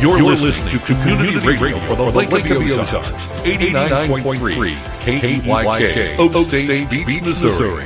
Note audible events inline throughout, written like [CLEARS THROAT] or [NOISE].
You're, You're listening, to Community, Community Radio for the Lake, Lake of the Ozarks, 89.3 KYK, Osage Beach, Missouri.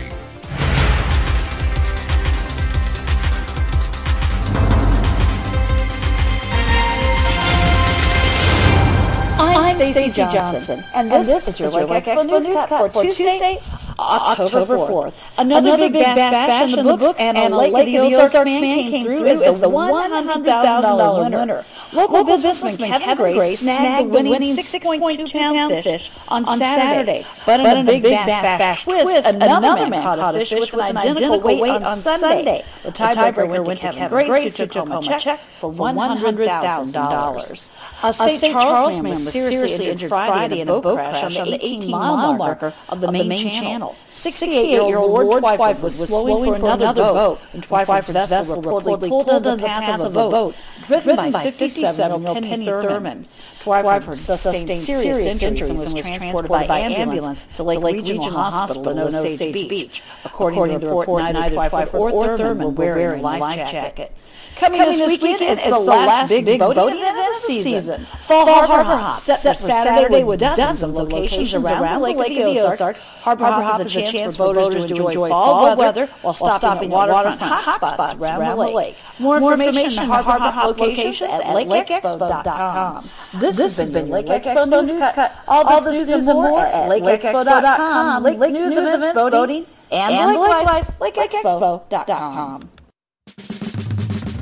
I'm Stacy Johnson, and this, and this is your Lake, Lake Expo, Expo News Cut for Tuesday, October 4th. Another, Another big bass bash in the books, and, and a Lake of the Ozarks man came through as the $100,000 winner. Local, Local businessman Kevin Gray snagged the winning 6.2 pound fish on Saturday. But in a big bass bash twist, another man caught a fish with an identical weight on Sunday. The tiebreaker went to Kevin Gray, who took home a check for $100,000. A St. Charles man was seriously injured Friday in a boat crash on the 18-mile marker of the main channel. 68-year-old Ward Twyford was slowing for another boat when Twyford's vessel reportedly pulled into the path of the boat, driven by 57-year-old Penny Thurman. Twyford sustained serious injuries and was transported by ambulance to Lake Regional Hospital in Osage Beach. According to the report, neither Twyford or Thurman were wearing a life jacket. Coming, Coming this weekend, weekend it's, the last big, big boating, boating event of the season. season. Fall, Fall Harbor Hop, set for Saturday with dozens of locations around the Lake of the Ozarks. Harbor Hop is a chance for boaters to enjoy fall weather while stopping at waterfront hotspots around the lake. More information on Harbor Hop locations at lakeexpo.com. This has been Lake Expo News Cut. All this news and more at lakeexpo.com. Lake News, Events, Boating, and Lake Life, lakeexpo.com.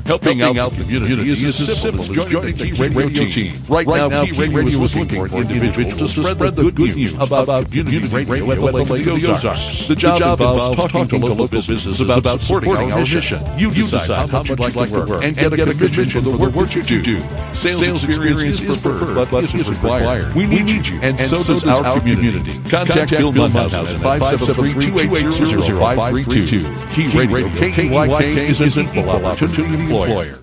Helping, Helping out, the community, is as simple as joining the Key Radio, radio team. Right, right now, Key Radio is looking for individuals to spread the good news about community radio at the Lake of the Ozarks. The job involves talking to local businesses about supporting our mission. You decide how much you'd like to work and get a commission for the work you do. Sales experience is preferred, but isn't required. We need you, and so does our community. Contact Bill Mundhausen at 573-280-0532. Key Radio, KKYK is an equal opportunity employer.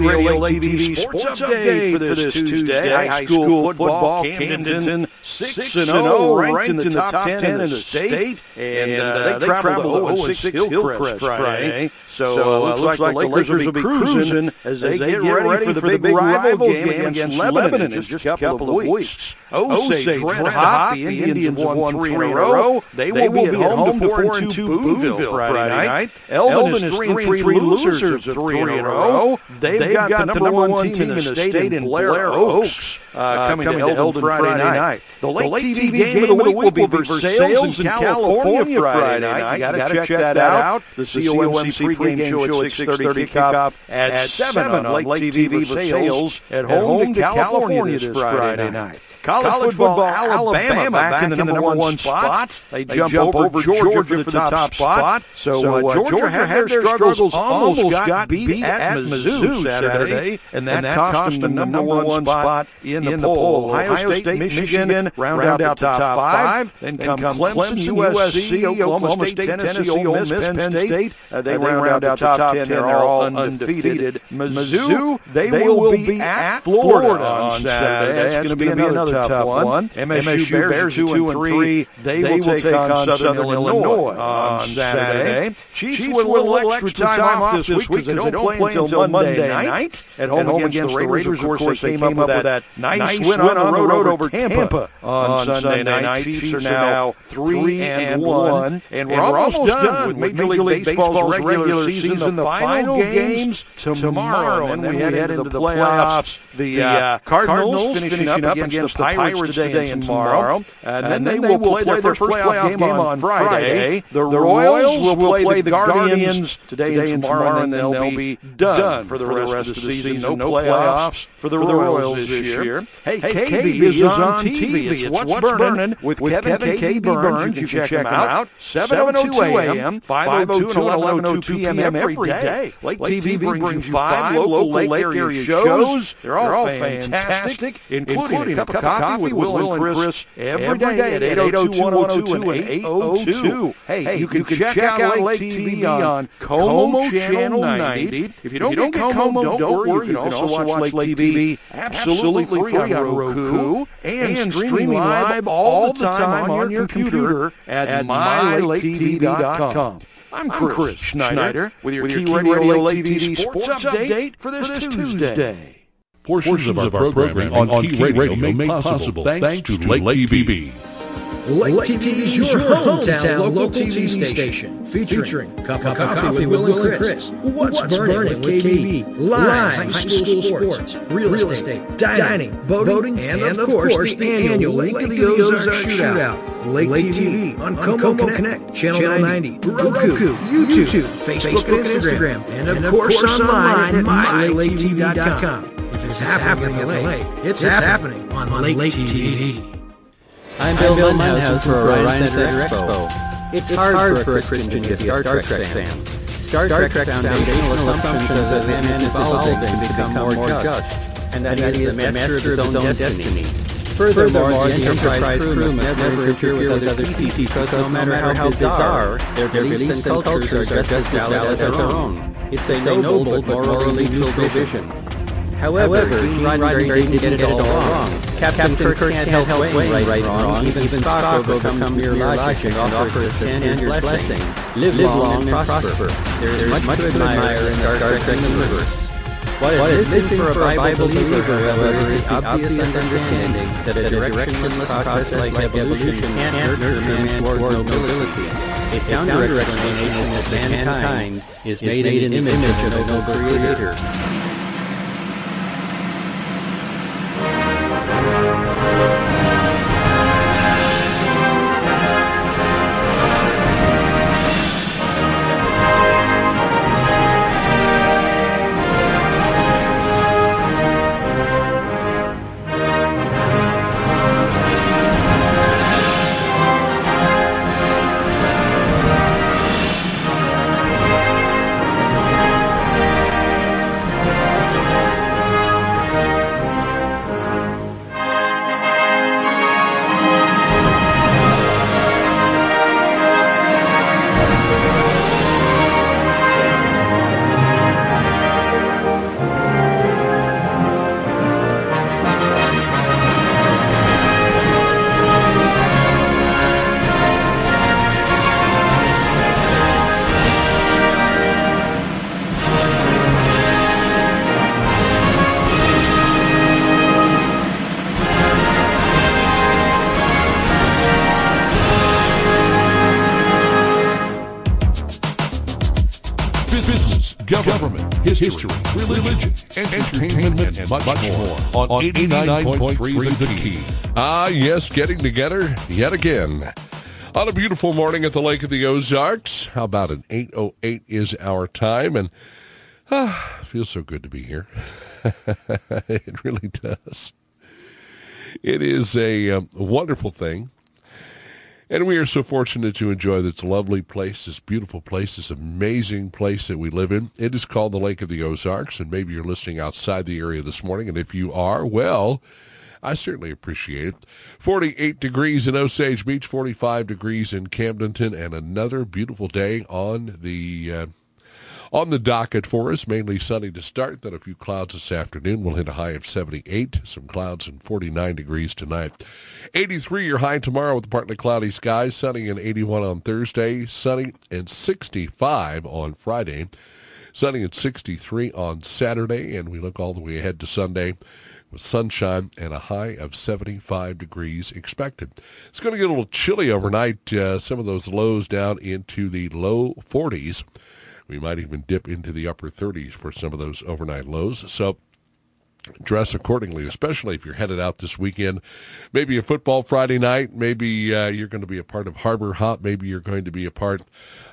Radio Lake TV Sports Update for this Tuesday. High school football, Camdenton 6-0, ranked in the top 10 in the state. And uh, they traveled to 0-6 Hillcrest Friday. So uh, looks like the Lakers will be cruising as they get ready for the big rival game against Lebanon in just a couple of weeks. Osage red hot. The Indians won three in a row. They will be at home to 4-2 Boonville Friday night. Eldon is 3-3 losers of three in a row. They've They've got, got the number one team in the state in Blair Oaks uh, coming, coming to Eldon, Eldon Friday, Friday night. night. The late, late TV, TV game, of the week will be Versailles in California Friday night. You got to check, that out. The COMC pregame show at 6.30 kickoff at 7 on Lake TV Versailles at home to California this Friday night. College, College football, football Alabama, Alabama back, back in the number, number one spot. They, they jump, jump over Georgia, Georgia for the top spot. So, so uh, uh Georgia, Georgia had their struggles, almost got beat at Mizzou Saturday, and that, and that cost them the number one spot in the, in the poll. Ohio State, Michigan round out the top five. Then come Clemson, USC, Oklahoma State, Tennessee, Ole Miss, Penn State. Uh, they round out the top ten. They're all undefeated. Mizzou, they will be at Florida on Saturday. That's going to be another tough, tough one. one. MSU, MSU Bears, Bears two, two and three. They, they will take, take on Southern, Southern Illinois, on Saturday. Chiefs, Chiefs with a little extra time off this week because they don't play until Monday night at home against the Raiders. Of course, they came up with that nice win on the road over Tampa on Sunday night. Chiefs are now three and one, and we're almost done with Major League Baseball's regular season. The final games tomorrow, and then we head into the playoffs. The Cardinals finishing up against the Pirates today and tomorrow. And, and then, they will play their first playoff game on Friday. The Royals will play the Guardians today and tomorrow, and then they'll be done for the rest of the season. No playoffs for the Royals this year. Hey, KB is on TV. It's What's Burning with Kevin KB Burns. You can check him out. 7.02 a.m., 5.02 and 11.02 p.m. every day. Lake TV brings you five local Lake area shows. They're all fantastic, including a couple Coffee with Will and Chris every day at 802-102 and 802. Hey, you can check out Lake TV on Como Channel 90. If you don't get Como, don't worry. You can also watch Lake TV absolutely free on Roku and streaming live all the time on your computer at mylaketv.com. I'm Chris Schneider with your Key Radio Lake TV sports update for this Tuesday. Portions of our programming on Key Radio made possible thanks to Lake TV. Lake TV is your hometown local TV station, featuring Cup of Coffee with Will and Chris, What's Burning with KB, live high school sports, real estate, dining, boating, and of course the annual Lake of the Ozarks Shootout. Lake TV on Como Connect, Channel 90, Roku, YouTube, Facebook and Instagram, and of course online at mylaketv.com. If it's happening at the lake, it's happening on Lake TV. I'm Bill, Bill Munhausen for Orion Center, Center Expo. Expo. It's, it's hard, hard for a Christian to be a Star Trek fan. Star, Star Trek's foundational assumptions are that man is evolving to become more just, and that he is the master of his own destiny. Furthermore, the Enterprise crew must never interfere with other species because no matter how bizarre, their beliefs and cultures are just as valid as our own. It's a noble but morally neutral vision. However, Gene Roddenberry didn't get it all wrong. Captain Kirk can't help weighing right and wrong. Even Spock overcomes mere logic and offers a standard blessing. Live long and prosper. There is much to admire in the Star Trek universe. What is missing for a Bible believer, however, is the obvious understanding that a directionless process like evolution can't nurture man toward nobility. A sounder explanation is that mankind is made in the image of a noble creator. History, religion, entertainment, and much more on 89.3 The Key. Ah, yes, getting together yet again. On a beautiful morning at the Lake of the Ozarks. How about an 8.08 is our time, and ah, feels so good to be here. [LAUGHS] it really does. It is a um, wonderful thing and we are so fortunate to enjoy this lovely place, this beautiful place, this amazing place that we live in. It is called the Lake of the Ozarks, and maybe you're listening outside the area this morning. And if you are, well, I certainly appreciate it. 48 degrees in Osage Beach, 45 degrees in Camdenton, and another beautiful day on the uh, on the docket for us, mainly sunny to start, then a few clouds this afternoon. We'll hit a high of 78, some clouds and 49 degrees tonight. 83 your high tomorrow with partly cloudy skies, sunny and 81 on Thursday, sunny and 65 on Friday, sunny and 63 on Saturday, and we look all the way ahead to Sunday with sunshine and a high of 75 degrees expected. It's going to get a little chilly overnight. Uh, some of those lows down into the low 40s. We might even dip into the upper 30s for some of those overnight lows. So dress accordingly, especially if you're headed out this weekend. Maybe a football Friday night. Maybe uh, you're going to be a part of Harbor Hop. Maybe you're going to be a part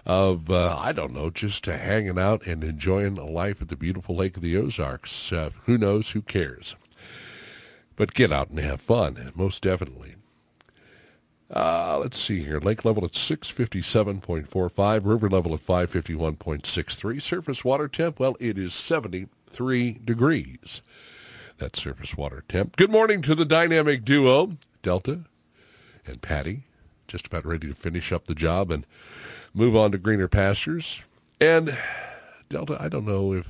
of, uh, I don't know, just hanging out and enjoying a life at the beautiful Lake of the Ozarks. Uh, who knows? Who cares? But get out and have fun, most definitely. Uh, let's see here. Lake level at 657.45. River level at 551.63. Surface water temp, well, it is 73 degrees. that surface water temp. Good morning to the dynamic duo, Delta and Patty. Just about ready to finish up the job and move on to greener pastures. And Delta, I don't know if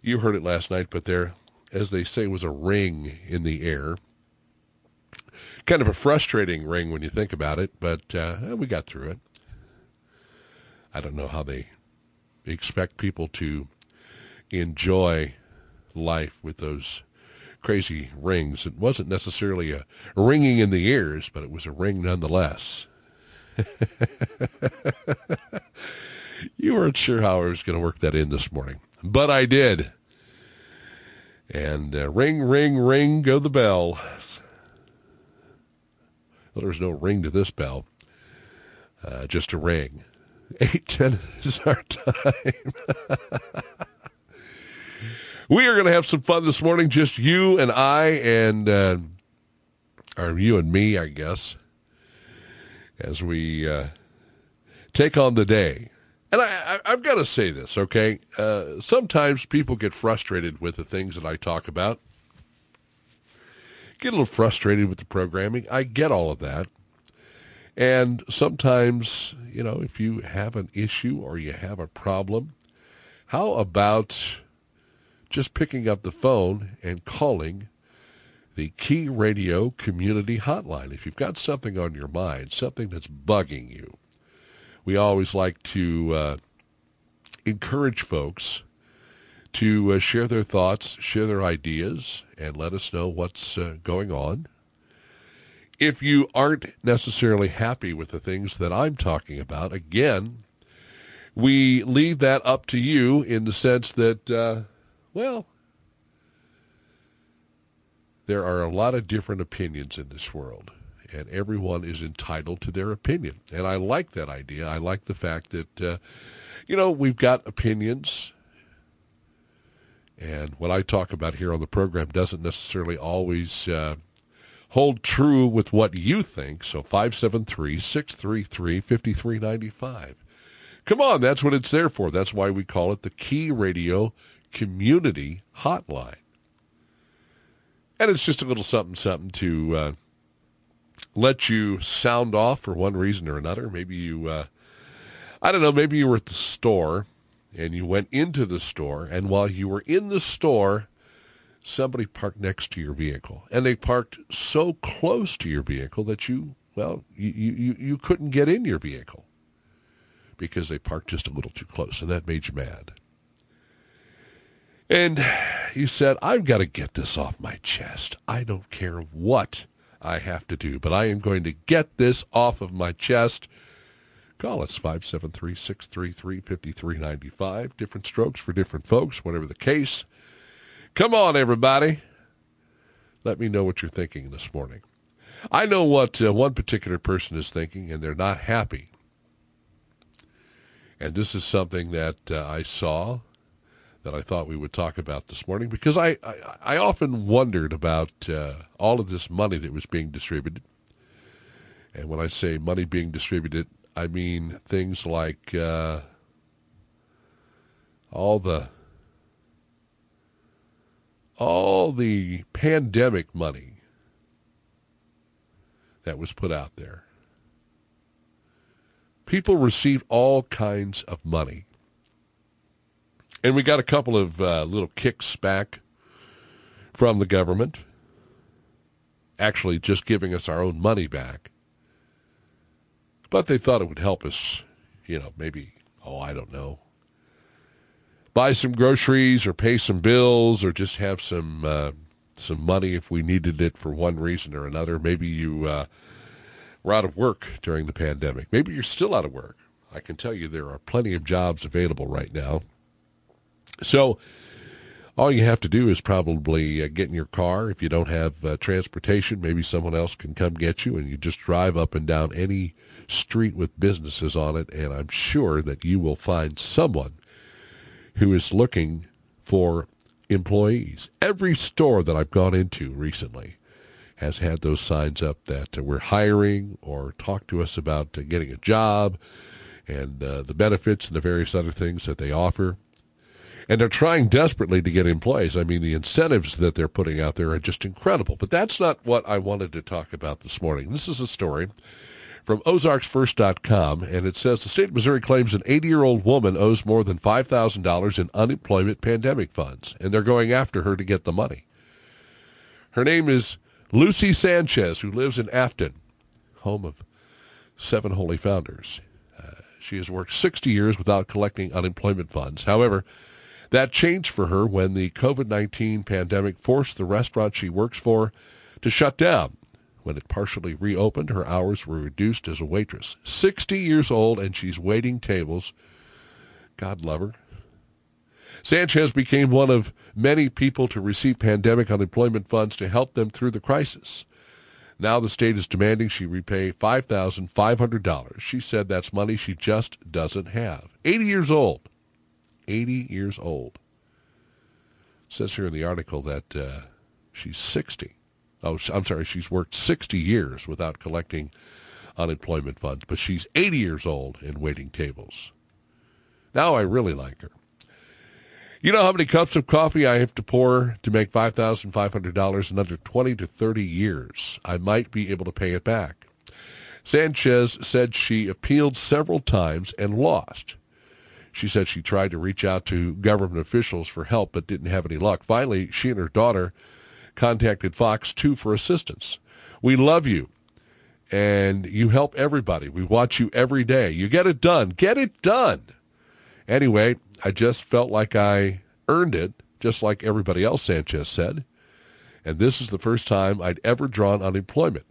you heard it last night, but there, as they say, was a ring in the air. Kind of a frustrating ring when you think about it, but uh, we got through it. I don't know how they expect people to enjoy life with those crazy rings. It wasn't necessarily a ringing in the ears, but it was a ring nonetheless. [LAUGHS] you weren't sure how I was going to work that in this morning, but I did. And uh, ring, ring, ring, go the bells. Well, there's no ring to this bell, uh, just a ring. [LAUGHS] 810 is [LAUGHS] our time. [LAUGHS] we are going to have some fun this morning, just you and I, and uh, or you and me, I guess, as we uh, take on the day. And I, have got to say this, okay? Uh, sometimes people get frustrated with the things that I talk about. Get a little frustrated with the programming. I get all of that. And sometimes, you know, if you have an issue or you have a problem, how about just picking up the phone and calling the Key Radio Community Hotline? If you've got something on your mind, something that's bugging you, we always like to uh, encourage folks to uh, share their thoughts, share their ideas, and let us know what's uh, going on if you aren't necessarily happy with the things that I'm talking about, again, we leave that up to you in the sense that, uh, well, there are a lot of different opinions in this world, and everyone is entitled to their opinion. And I like that idea. I like the fact that, uh, you know, we've got opinions. And what I talk about here on the program doesn't necessarily always uh, hold true with what you think. So 573-633-5395. Come on, that's what it's there for. That's why we call it the Key Radio Community Hotline. And it's just a little something, something to uh, let you sound off for one reason or another. Maybe you, uh, I don't know, maybe you were at the store and you went into the store, and while you were in the store, somebody parked next to your vehicle, and they parked so close to your vehicle that you, well, you, you, you couldn't get in your vehicle because they parked just a little too close, and that made you mad. And you said, I've got to get this off my chest. I don't care what I have to do, but I am going to get this off of my chest. Call us 573-633-5395. Different strokes for different folks, whatever the case. Come on, everybody. Let me know what you're thinking this morning. I know what uh, one particular person is thinking, and they're not happy. And this is something that uh, I saw that I thought we would talk about this morning because I, I, I often wondered about uh, all of this money that was being distributed. And when I say money being distributed, I mean things like uh, all the all the pandemic money that was put out there. People received all kinds of money. And we got a couple of uh, little kicks back from the government, actually just giving us our own money back. But they thought it would help us, you know, maybe, oh, I don't know, buy some groceries or pay some bills or just have some uh, some money if we needed it for one reason or another. Maybe you uh, were out of work during the pandemic. Maybe you're still out of work. I can tell you there are plenty of jobs available right now. So all you have to do is probably uh, get in your car. If you don't have uh, transportation, maybe someone else can come get you and you just drive up and down any street with businesses on it. And I'm sure that you will find someone who is looking for employees. Every store that I've gone into recently has had those signs up that uh, we're hiring or talk to us about uh, getting a job and uh, the benefits and the various other things that they offer. And they're trying desperately to get employees. I mean, the incentives that they're putting out there are just incredible. But that's not what I wanted to talk about this morning. This is a story from OzarksFirst.com, and it says the state of Missouri claims an 80-year-old woman owes more than $5,000 in unemployment pandemic funds, and they're going after her to get the money. Her name is Lucy Sanchez, who lives in Affton, home of seven Holy Founders. Uh, she has worked 60 years without collecting unemployment funds. However, that changed for her when the COVID-19 pandemic forced the restaurant she works for to shut down. When it partially reopened, her hours were reduced as a waitress. 60 years old, and she's waiting tables. God love her. Sanchez became one of many people to receive pandemic unemployment funds to help them through the crisis. Now the state is demanding she repay $5,500. She said that's money she just doesn't have. 80 years old. 80 years old. It says here in the article that uh, she's 60. Oh, I'm sorry, she's worked 60 years without collecting unemployment funds, but she's 80 years old and waiting tables. Now I really like her. You know how many cups of coffee I have to pour to make $5,500 in under 20 to 30 years? I might be able to pay it back. Sanchez said she appealed several times and lost. She said she tried to reach out to government officials for help but didn't have any luck. Finally, she and her daughter contacted Fox 2 for assistance. We love you, and you help everybody. We watch you every day. You get it done. Get it done. Anyway, I just felt like I earned it, just like everybody else, Sanchez said. And this is the first time I'd ever drawn unemployment.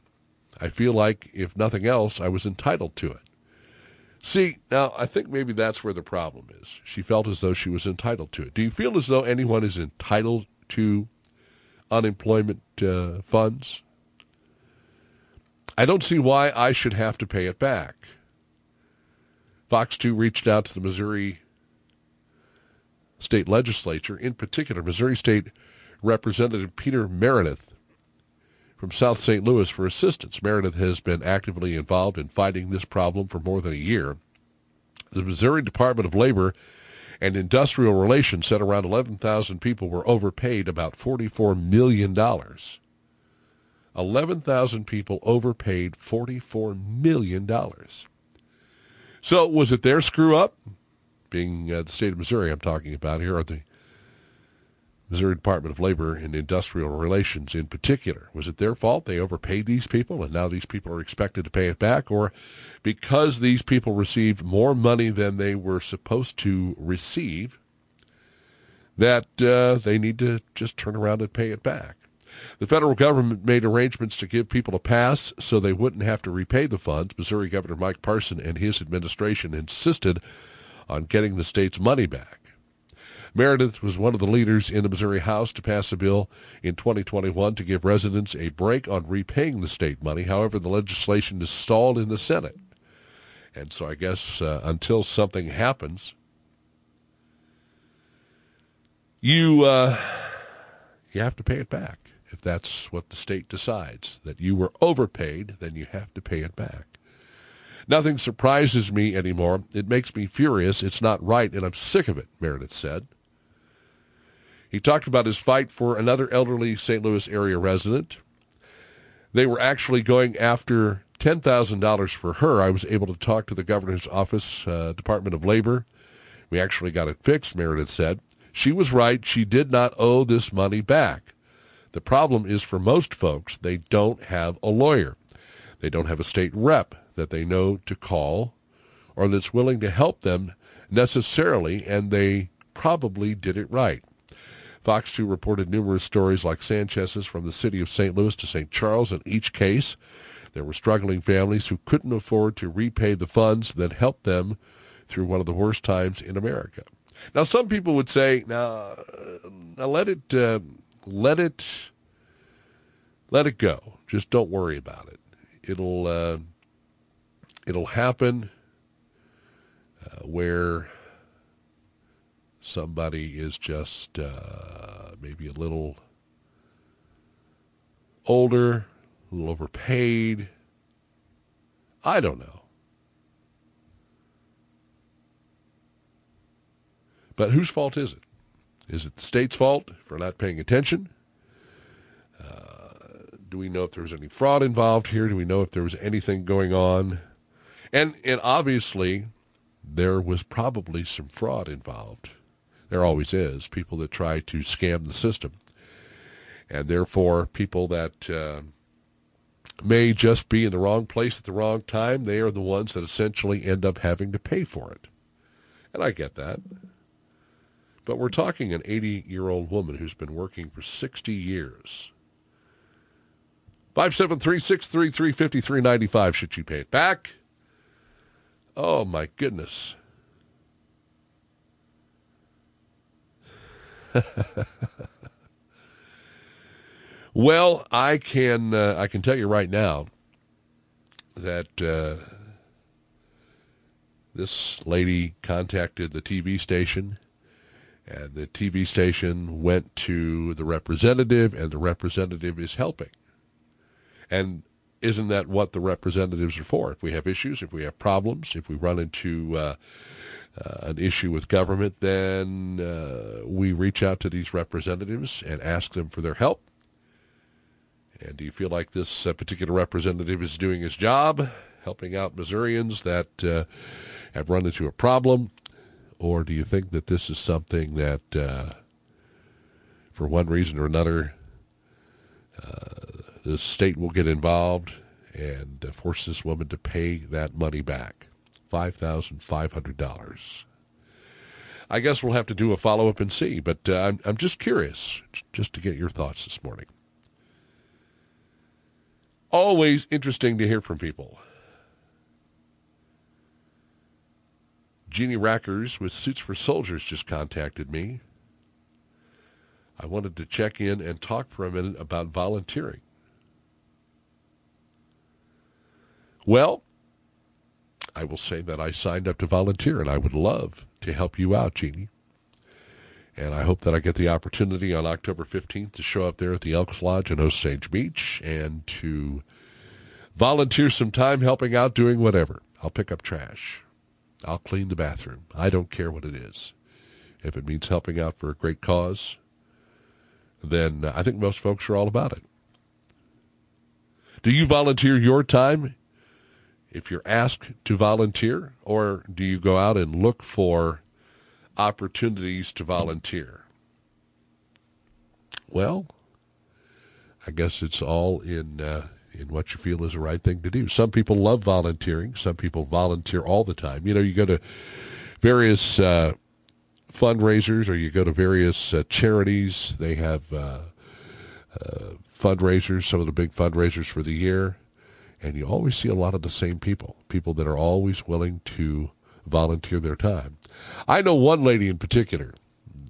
I feel like, if nothing else, I was entitled to it. See, now I think maybe that's where the problem is. She felt as though she was entitled to it. Do you feel as though anyone is entitled to unemployment uh, funds. I don't see why I should have to pay it back. Fox 2 reached out to the Missouri state legislature, in particular Missouri State Representative Peter Merideth from South St. Louis for assistance. Merideth has been actively involved in fighting this problem for more than a year. The Missouri Department of Labor and industrial relations said around 11,000 people were overpaid about $44 million. 11,000 people overpaid $44 million. So was it their screw up? Being uh, the state of Missouri I'm talking about here, or the Missouri Department of Labor and Industrial Relations in particular. Was it their fault? They overpaid these people and now these people are expected to pay it back? Or because these people received more money than they were supposed to receive, that uh, they need to just turn around and pay it back? The federal government made arrangements to give people a pass so they wouldn't have to repay the funds. Missouri Governor Mike Parson and his administration insisted on getting the state's money back. Merideth was one of the leaders in the Missouri House to pass a bill in 2021 to give residents a break on repaying the state money. However, the legislation is stalled in the Senate. And so I guess uh, until something happens, you uh, you have to pay it back. If that's what the state decides, that you were overpaid, then you have to pay it back. Nothing surprises me anymore. It makes me furious. It's not right, and I'm sick of it, Merideth said. He talked about his fight for another elderly St. Louis area resident. They were actually going after $10,000 for her. I was able to talk to the governor's office, uh, Department of Labor. We actually got it fixed, Merideth said. She was right. She did not owe this money back. The problem is for most folks, they don't have a lawyer. They don't have a state rep that they know to call or that's willing to help them necessarily, and they probably did it right. Fox 2 reported numerous stories like Sanchez's from the city of St. Louis to St. Charles. In each case, there were struggling families who couldn't afford to repay the funds that helped them through one of the worst times in America. Now, some people would say, "Now, now let it, uh, let it, let it go. Just don't worry about it. It'll, uh, it'll happen uh, where." Somebody is just uh, maybe a little older, a little overpaid. I don't know. But whose fault is it? Is it the state's fault for not paying attention? Uh, do we know if there was any fraud involved here? Do we know if there was anything going on? And and obviously, there was probably some fraud involved. There always is. People that try to scam the system, and therefore people that uh, may just be in the wrong place at the wrong time. They are the ones that essentially end up having to pay for it, and I get that. But we're talking an 80-year-old woman who's been working for 60 years. 573-633-5395 should she pay it back? Oh my goodness. [LAUGHS] well, I can uh, I can tell you right now that uh, this lady contacted the TV station, and the TV station went to the representative, and the representative is helping. And isn't that what the representatives are for? If we have issues, if we have problems, if we run into uh, an issue with government, then uh, we reach out to these representatives and ask them for their help. And do you feel like this uh, particular representative is doing his job, helping out Missourians that uh, have run into a problem? Or do you think that this is something that, uh, for one reason or another, the state will get involved and force this woman to pay that money back, $5,500. I guess we'll have to do a follow-up and see, but uh, I'm, I'm just curious, just to get your thoughts this morning. Always interesting to hear from people. Jeannie Rackers with Suits for Soldiers just contacted me. I wanted to check in and talk for a minute about volunteering. Well, I will say that I signed up to volunteer, and I would love to help you out, Jeannie. And I hope that I get the opportunity on October 15th to show up there at the Elks Lodge in Osage Beach and to volunteer some time helping out doing whatever. I'll pick up trash. I'll clean the bathroom. I don't care what it is. If it means helping out for a great cause, then I think most folks are all about it. Do you volunteer your time if you're asked to volunteer, or do you go out and look for opportunities to volunteer? Well, I guess it's all in uh, in what you feel is the right thing to do. Some people love volunteering. Some people volunteer all the time. You know, you go to various uh, fundraisers or you go to various uh, charities. They have uh, uh, fundraisers, some of the big fundraisers for the year and you always see a lot of the same people, people that are always willing to volunteer their time. I know one lady in particular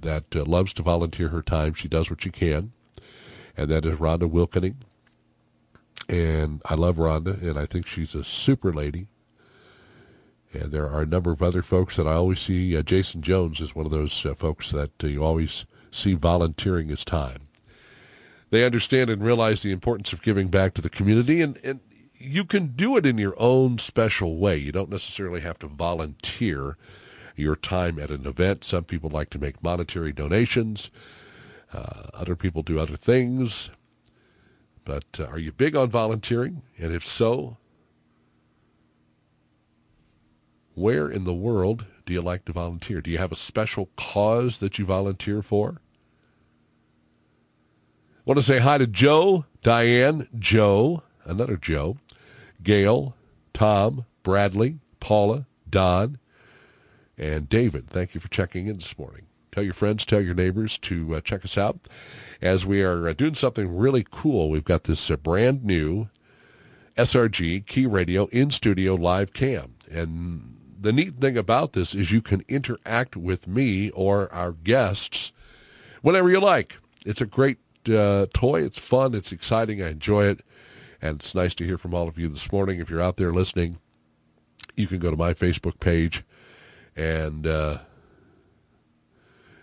that uh, loves to volunteer her time. She does what she can, and that is Rhonda Wilkening. And I love Rhonda, and I think she's a super lady. And there are a number of other folks that I always see. Uh, Jason Jones is one of those uh, folks that uh, you always see volunteering his time. They understand and realize the importance of giving back to the community, and, and you can do it in your own special way. You don't necessarily have to volunteer your time at an event. Some people like to make monetary donations. Uh, other people do other things. But uh, are you big on volunteering? And if so, where in the world do you like to volunteer? Do you have a special cause that you volunteer for? Want to say hi to Joe, Diane, Joe, another Joe, Gail, Tom, Bradley, Paula, Don, and David. Thank you for checking in this morning. Tell your friends, tell your neighbors to uh, check us out as we are uh, doing something really cool. We've got this uh, brand new SRG Key Radio in studio live cam. And the neat thing about this is you can interact with me or our guests whenever you like. It's a great uh, toy. It's fun. It's exciting. I enjoy it. And it's nice to hear from all of you this morning. If you're out there listening, you can go to my Facebook page. And uh,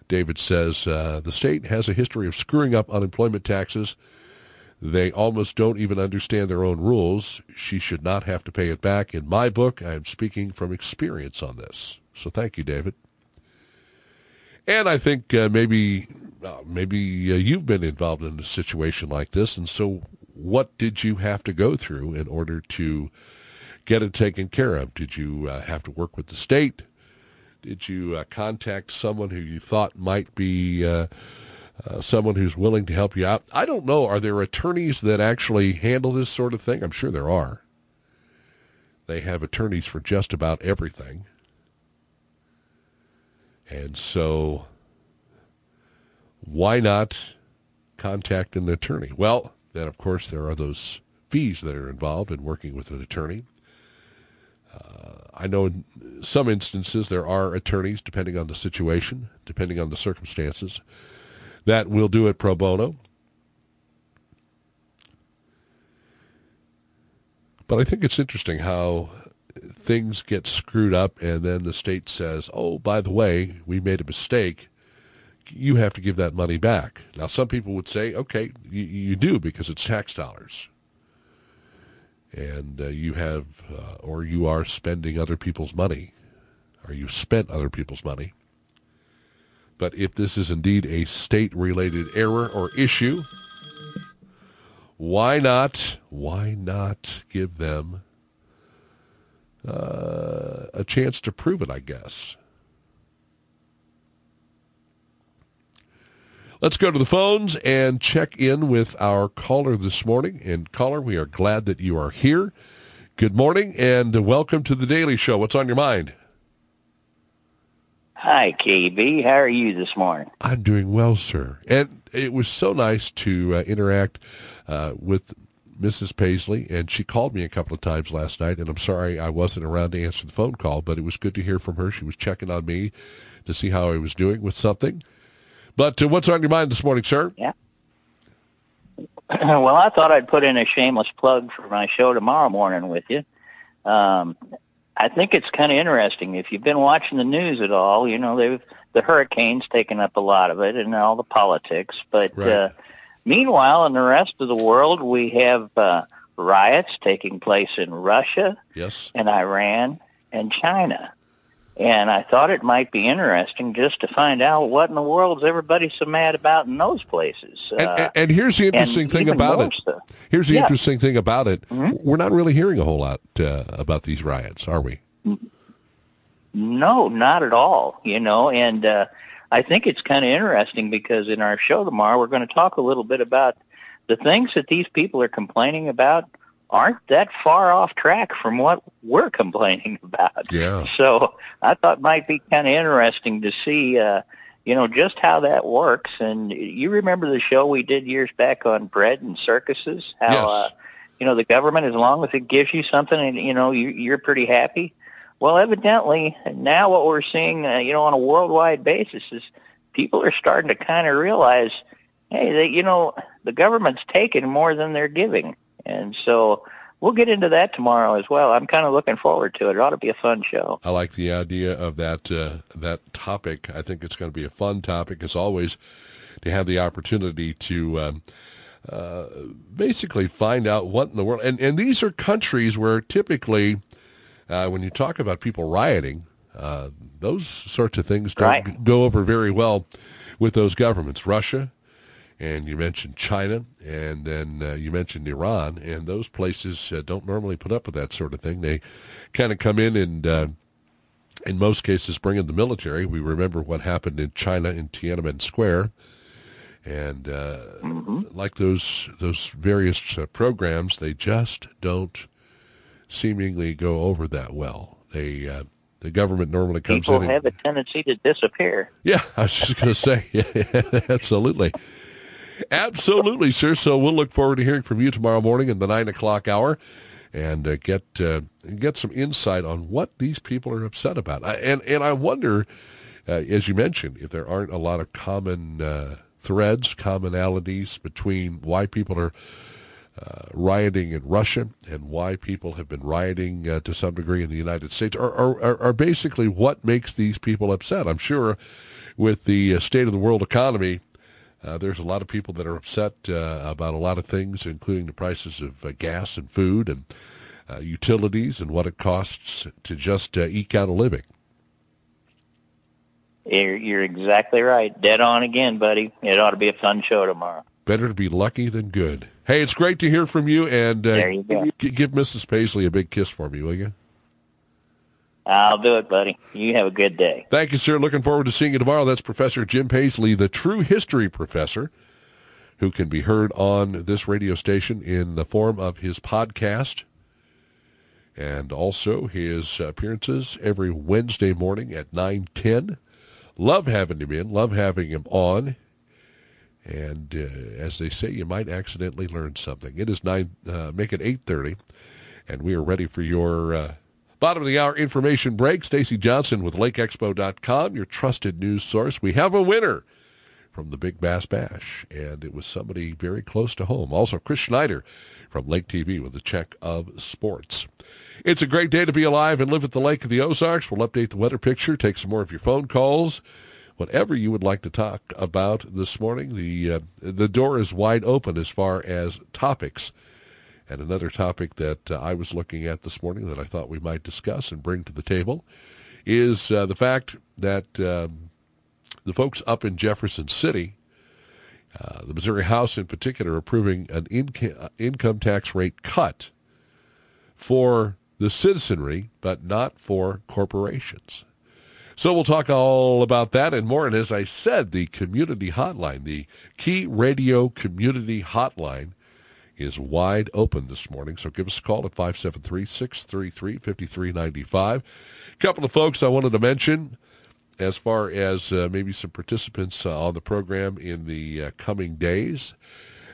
David says, uh, the state has a history of screwing up unemployment taxes. They almost don't even understand their own rules. She should not have to pay it back. In my book, I am speaking from experience on this. So thank you, David. And I think uh, maybe uh, maybe uh, you've been involved in a situation like this, and so what did you have to go through in order to get it taken care of? Did you uh, have to work with the state? Did you uh, contact someone who you thought might be uh, uh, someone who's willing to help you out? I don't know. Are there attorneys that actually handle this sort of thing? I'm sure there are. They have attorneys for just about everything. And so why not contact an attorney? Well, then of course there are those fees that are involved in working with an attorney. Uh, I know in some instances there are attorneys, depending on the situation, depending on the circumstances, that will do it pro bono. But I think it's interesting how things get screwed up and then the state says, oh, by the way, we made a mistake. You have to give that money back. Now, some people would say, okay, you, you do because it's tax dollars and uh, you have uh, or you are spending other people's money or you spent other people's money. But if this is indeed a state-related error or issue, why not, why not give them uh, a chance to prove it, I guess? Let's go to the phones and check in with our caller this morning. And caller, we are glad that you are here. Good morning and welcome to the Daily Show. What's on your mind? Hi, KB. How are you this morning? I'm doing well, sir. And it was so nice to uh, interact uh, with Mrs. Paisley, and she called me a couple of times last night, and I'm sorry I wasn't around to answer the phone call, but it was good to hear from her. She was checking on me to see how I was doing with something. But uh, what's on your mind this morning, sir? Yeah. [CLEARS THROAT] well, I thought I'd put in a shameless plug for my show tomorrow morning with you. Um, I think it's kind of interesting. If you've been watching the news at all, you know, they've the hurricanes taken up a lot of it and all the politics. But Right. uh, meanwhile, in the rest of the world, we have uh, riots taking place in Russia Yes. and Iran and China. And I thought it might be interesting just to find out what in the world is everybody so mad about in those places. And, Uh, and, here's the interesting thing about it. Here's the Yeah. interesting thing about it. Mhm. We're not really hearing a whole lot uh, about these riots, are we? No, not at all. You know, and uh, I think it's kind of interesting because in our show tomorrow we're going to talk a little bit about the things that these people are complaining about aren't that far off track from what we're [LAUGHS] complaining about. Yeah. So I thought it might be kind of interesting to see, uh, you know, just how that works. And you remember the show we did years back on bread and circuses? How, Yes. uh, you know, the government, as long as it gives you something and, you know, you, you're pretty happy. Well, evidently, now what we're seeing, uh, you know, on a worldwide basis is people are starting to kind of realize, hey, they, you know, the government's taking more than they're giving. And so we'll get into that tomorrow as well. I'm kind of looking forward to it. It ought to be a fun show. I like the idea of that uh, that topic. I think it's going to be a fun topic, as always, to have the opportunity to um, uh, basically find out what in the world. And and these are countries where typically, uh, when you talk about people rioting, uh, those sorts of things don't Right. go over very well with those governments. Russia, and you mentioned China, and then uh, you mentioned Iran, and those places uh, don't normally put up with that sort of thing. They kind of come in and, uh, in most cases, bring in the military. We remember what happened in China in Tiananmen Square, and uh, like those those various uh, programs, they just don't seemingly go over that well. They uh, the government normally comes People in. and- have a tendency to disappear. yeah, I was just going to say, [LAUGHS] yeah, absolutely. Absolutely, sir. So we'll look forward to hearing from you tomorrow morning in the 9 o'clock hour and uh, get uh, get some insight on what these people are upset about. I, and, and I wonder, uh, as you mentioned, if there aren't a lot of common uh, threads, commonalities between why people are uh, rioting in Russia and why people have been rioting uh, to some degree in the United States are, are, are- basically what makes these people upset. I'm sure with the state of the world economy, uh, there's a lot of people that are upset uh, about a lot of things, including the prices of uh, gas and food and uh, utilities and what it costs to just uh, eke out a living. You're, you're exactly right. Dead on again, buddy. It ought to be a fun show tomorrow. Better to be lucky than good. Hey, it's great to hear from you, and uh, There you go. g- give Mrs. Paisley a big kiss for me, will you? I'll do it, buddy. You have a good day. Thank you, sir. Looking forward to seeing you tomorrow. That's Professor Jim Paisley, the true history professor, who can be heard on this radio station in the form of his podcast and also his appearances every Wednesday morning at 9:10. Love having him in. Love having him on. And uh, as they say, you might accidentally learn something. It is nine. Uh, make it 8:30, and we are ready for your. Uh, Bottom of the hour information break. Stacy Johnson with LakeExpo.com, your trusted news source. We have a winner from the Big Bass Bash, and it was somebody very close to home. Also, Chris Schneider from Lake TV with a check of sports. It's a great day to be alive and live at the Lake of the Ozarks. We'll update the weather picture, take some more of your phone calls, whatever you would like to talk about this morning. The uh, the door is wide open as far as topics. And another topic that uh, I was looking at this morning that I thought we might discuss and bring to the table is uh, the fact that um, the folks up in Jefferson City, uh, the Missouri House in particular, approving an inca- uh, income tax rate cut for the citizenry, but not for corporations. So we'll talk all about that and more. And as I said, the community hotline, the Key Radio Community Hotline, is wide open this morning. So give us a call at 573-633-5395. A couple of folks I wanted to mention as far as uh, maybe some participants uh, on the program in the uh, coming days.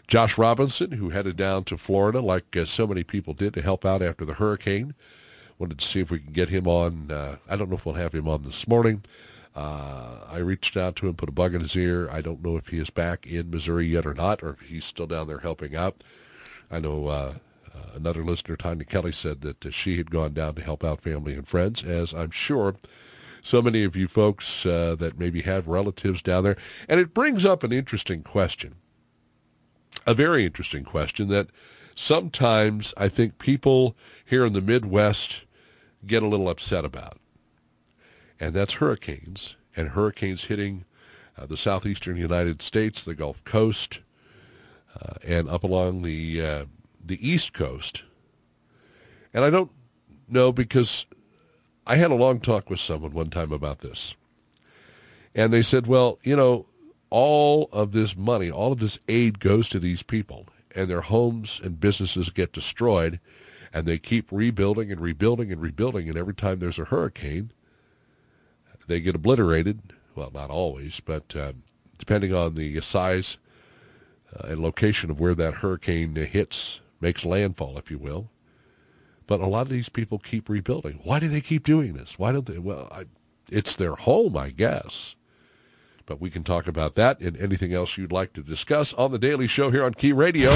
Josh Robinson, who headed down to Florida like uh, so many people did to help out after the hurricane. Wanted to see if we can get him on. Uh, I don't know if we'll have him on this morning. Uh, I reached out to him, put a bug in his ear. I don't know if he is back in Missouri yet or not, or if he's still down there helping out. I know uh, uh, another listener, Tanya Kelly, said that uh, she had gone down to help out family and friends, as I'm sure so many of you folks uh, that maybe have relatives down there. And it brings up an interesting question, a very interesting question that sometimes I think people here in the Midwest get a little upset about. And that's hurricanes, and hurricanes hitting uh, the southeastern United States, the Gulf Coast, uh, and up along the uh, the East Coast. And I don't know because I had a long talk with someone one time about this. And they said, well, you know, all of this money, all of this aid goes to these people, and their homes and businesses get destroyed, and they keep rebuilding and rebuilding and rebuilding, and every time there's a hurricane, they get obliterated. Well, not always, but uh, depending on the size Uh, and location of where that hurricane hits, makes landfall, if you will. But a lot of these people keep rebuilding. Why do they keep doing this? Why don't they? Well, I, it's their home, I guess. But we can talk about that and anything else you'd like to discuss on the Daily Show here on Key Radio.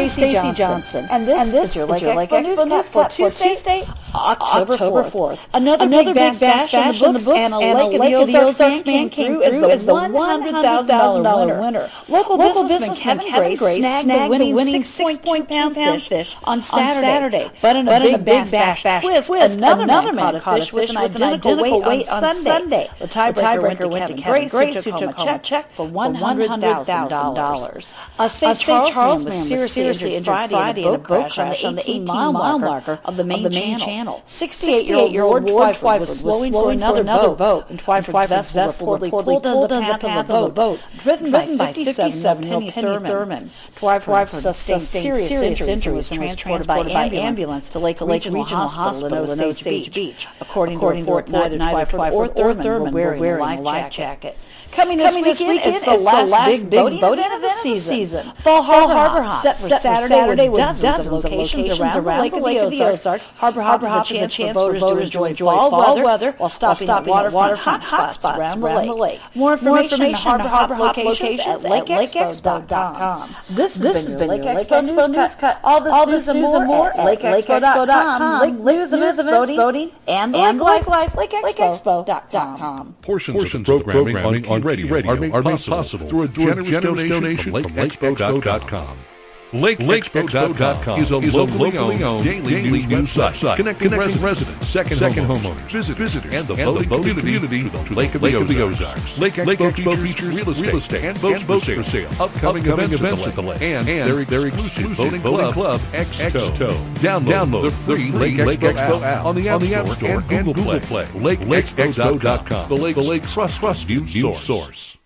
I'm Stacy Johnson, Johnson, and this, and this is your Lake, Lake Expo, Expo News Cut for Tuesday, October, October 4th. Another, Another big bass bash, bash in the books, and a Lake, and Lake of the Ozarks man came through as the $100,000 winner. Local, Local businessman Kevin Gray snagged the winning 6.2 pound fish on Saturday. But in a big bass bash twist, another man caught a fish with an identical weight on Sunday. The tiebreaker went to Kevin Grace, who took home a check for $100,000. A St. Charles man was seriously injured Friday in a boat crash on the 18-mile marker of the main channel. 68-year-old Ward Twyford was slowing for another boat, and Twyford's vessel reportedly pulled into the path of the boat, driven by 57-year-old Penny Thurman. Twyford sustained serious injuries and was transported by ambulance to Lake Regional Hospital in Osage Beach. According to report, neither Twyford or Thurman were wearing a life jacket. Coming this Coming weekend, weekend is the last, last big, big boating event of the season. season. Fall Harbor, Harbor Hop, set for Saturday, Saturday with dozens, dozens of locations around, around the Lake of the Ozarks. Harbor Hop, Hop is a chance for voters to enjoy fall weather while stopping at waterfront hotspots around the lake. More information on Harbor Hop locations at lakeexpo.com. This has been your Lake Expo News Cut. All this news and more at lakeexpo.com. Lake news, events, voting, and Lake Life, lakeexpo.com. Portions, of the programming on Radio, Radio are made possible through a generous, donation from LakeExpo.com. Lake, LakeExpo.com is a locally owned daily news website connecting residents, second, second homeowners, visitors, and the boating community to the Lake of the Ozarks. Lake Expo features real estate and boats for sale, upcoming events at the lake, and their their exclusive boating club, Expo. Download the free Lake Expo app on the App Store and Google Play. LakeExpo.com, the Lake Lake Trust Trust News Source.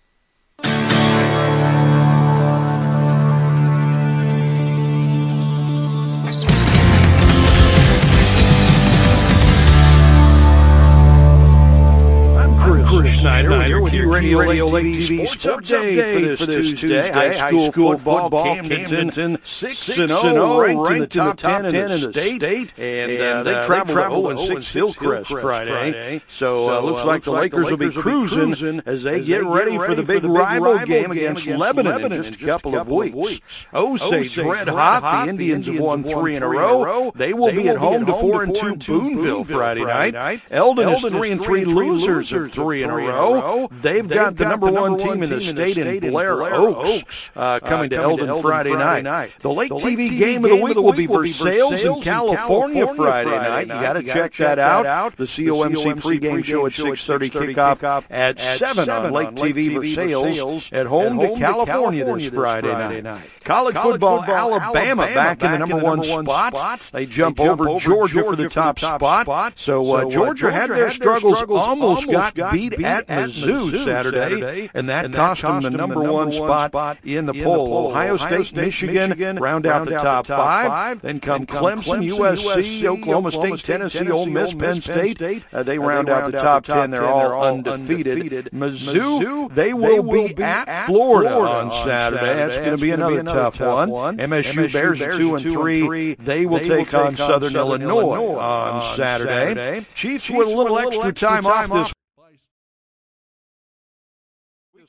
Schneider, here with your Radio, Radio Lake TV Sports Update for this Tuesday. High school football, Camdenton 6-0, ranked in the top 10 in the state. And uh, uh, they traveled to 0-6 Hillcrest Friday. Uh, so looks like the Lakers will be cruising as they get ready for the big rival game against Lebanon in just a couple of weeks. Osage oh, oh, red hot. The Indians have won three in a row. They will be at home to 4 and 2 Boonville Friday night. Eldon is 3 and 3 losers of three in a row. They've got the number one team in the state in Blair Oaks uh, uh, coming to Eldon Friday night. The Lake TV game of the week will be Versailles in California Friday night. You got to check that out. The COMC pregame show at 6:30, kickoff at 7 on Lake TV Versailles at home to California this Friday night. College football, Alabama back in the number one spot. They jump over Georgia for the top spot. So uh, Georgia had their struggles, uh, almost got beat at Mizzou Saturday, and that cost them the number one spot in the poll. Ohio State, Michigan round out the top five. Then come Clemson, USC, Oklahoma State, Tennessee, Ole Miss, Penn State. Uh, they round out the top ten. They're all undefeated. Mizzou, they will be at Florida on Saturday. That's going to be another tough one. MSU Bears are two and three. They will take on Southern Illinois on Saturday. Chiefs with a little extra time off this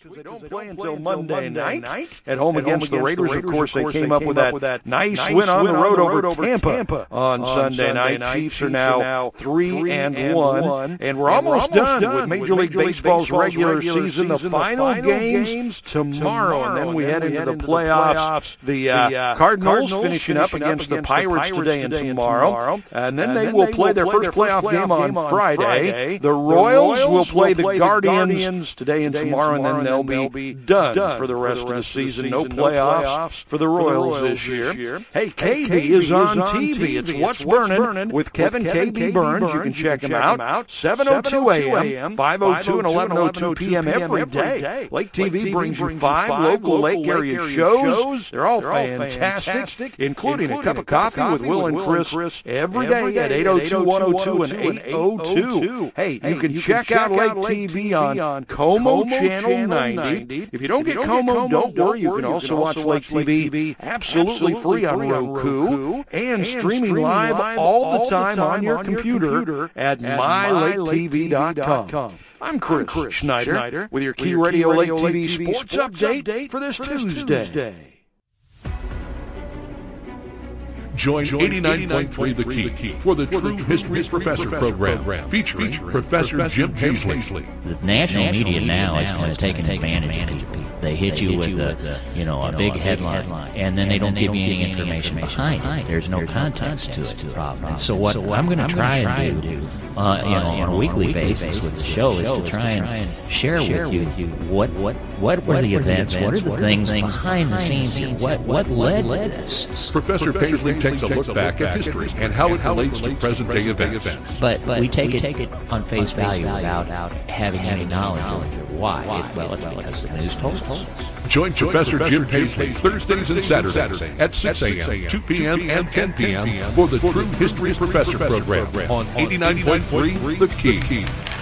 because they don't play until Monday night at home at against the Raiders. Of course, they came up with that nice win on the road over Tampa on Sunday night. Chiefs are now three and one, and we're almost done with Major League Baseball's regular season. The final games tomorrow, and then we head into the playoffs. The uh, uh, Cardinals finishing up against the Pirates today and tomorrow, and then they will play their first playoff game on Friday. The Royals will play the Guardians today and tomorrow, and then they'll be done for the rest of the season. No playoffs for the Royals this year. Hey, KB is on TV. It's What's Burning with Kevin KB Burns. You can check him out. 7:02 a.m., 5:02 and 11:02 p.m. every day. Lake TV brings you five local Lake area shows. They're all fantastic, including a cup of coffee with Will and Chris every day at 8:02, 102, and 8:02. Hey, you can check out Lake TV on Como Channel 90. If you don't get Como, don't worry. You can also watch Lake TV absolutely free on Roku and streaming live all the time on your computer at mylaketv.com. I'm Chris, Schneider, with your Key Radio Lake TV sports update for this Tuesday. Join 89.3 The Key for the True History Professor program featuring Professor Jim Paisley. The national media now is kind of taking advantage of people. They hit you with a, you know, a big headline, and then they don't give you any information behind it. There's no context to it. And so what I'm going to try and do, uh, you know, on a weekly basis with the show is to try and share with you what what what were the events, what are the things behind the scenes, and what what led to this. Professor Paisley takes a look back at history and how it relates to present-day events. But we take it on face value without having any knowledge of why. Well, it's because the news told us. Join Professor Jim Paisley Thursdays and Saturdays at 6 a.m., 2 p.m., and 10 p.m. for the True History Professor program on 89.3 The Key. The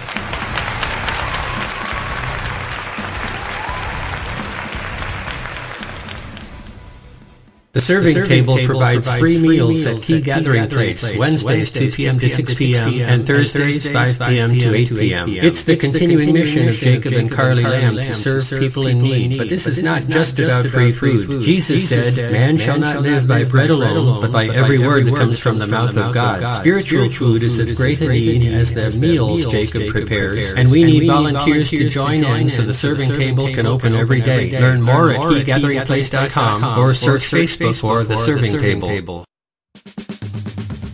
serving, the serving table, table provides, provides free meals at Key Gathering Place, Place Wednesdays 2 p.m. to 6 p.m. and Thursdays 5 p.m. to 8 p.m. It's the continuing mission of Jacob and Carly Lamb to serve people in need. But this is not just about free food. Jesus said, Man shall not live by bread alone, but by every word that comes from the mouth of God. Spiritual food is as great a need as the meals Jacob prepares, and we need volunteers to join in so the serving table can open every day. Learn more at keygatheringplace.com or search Facebook before the serving table.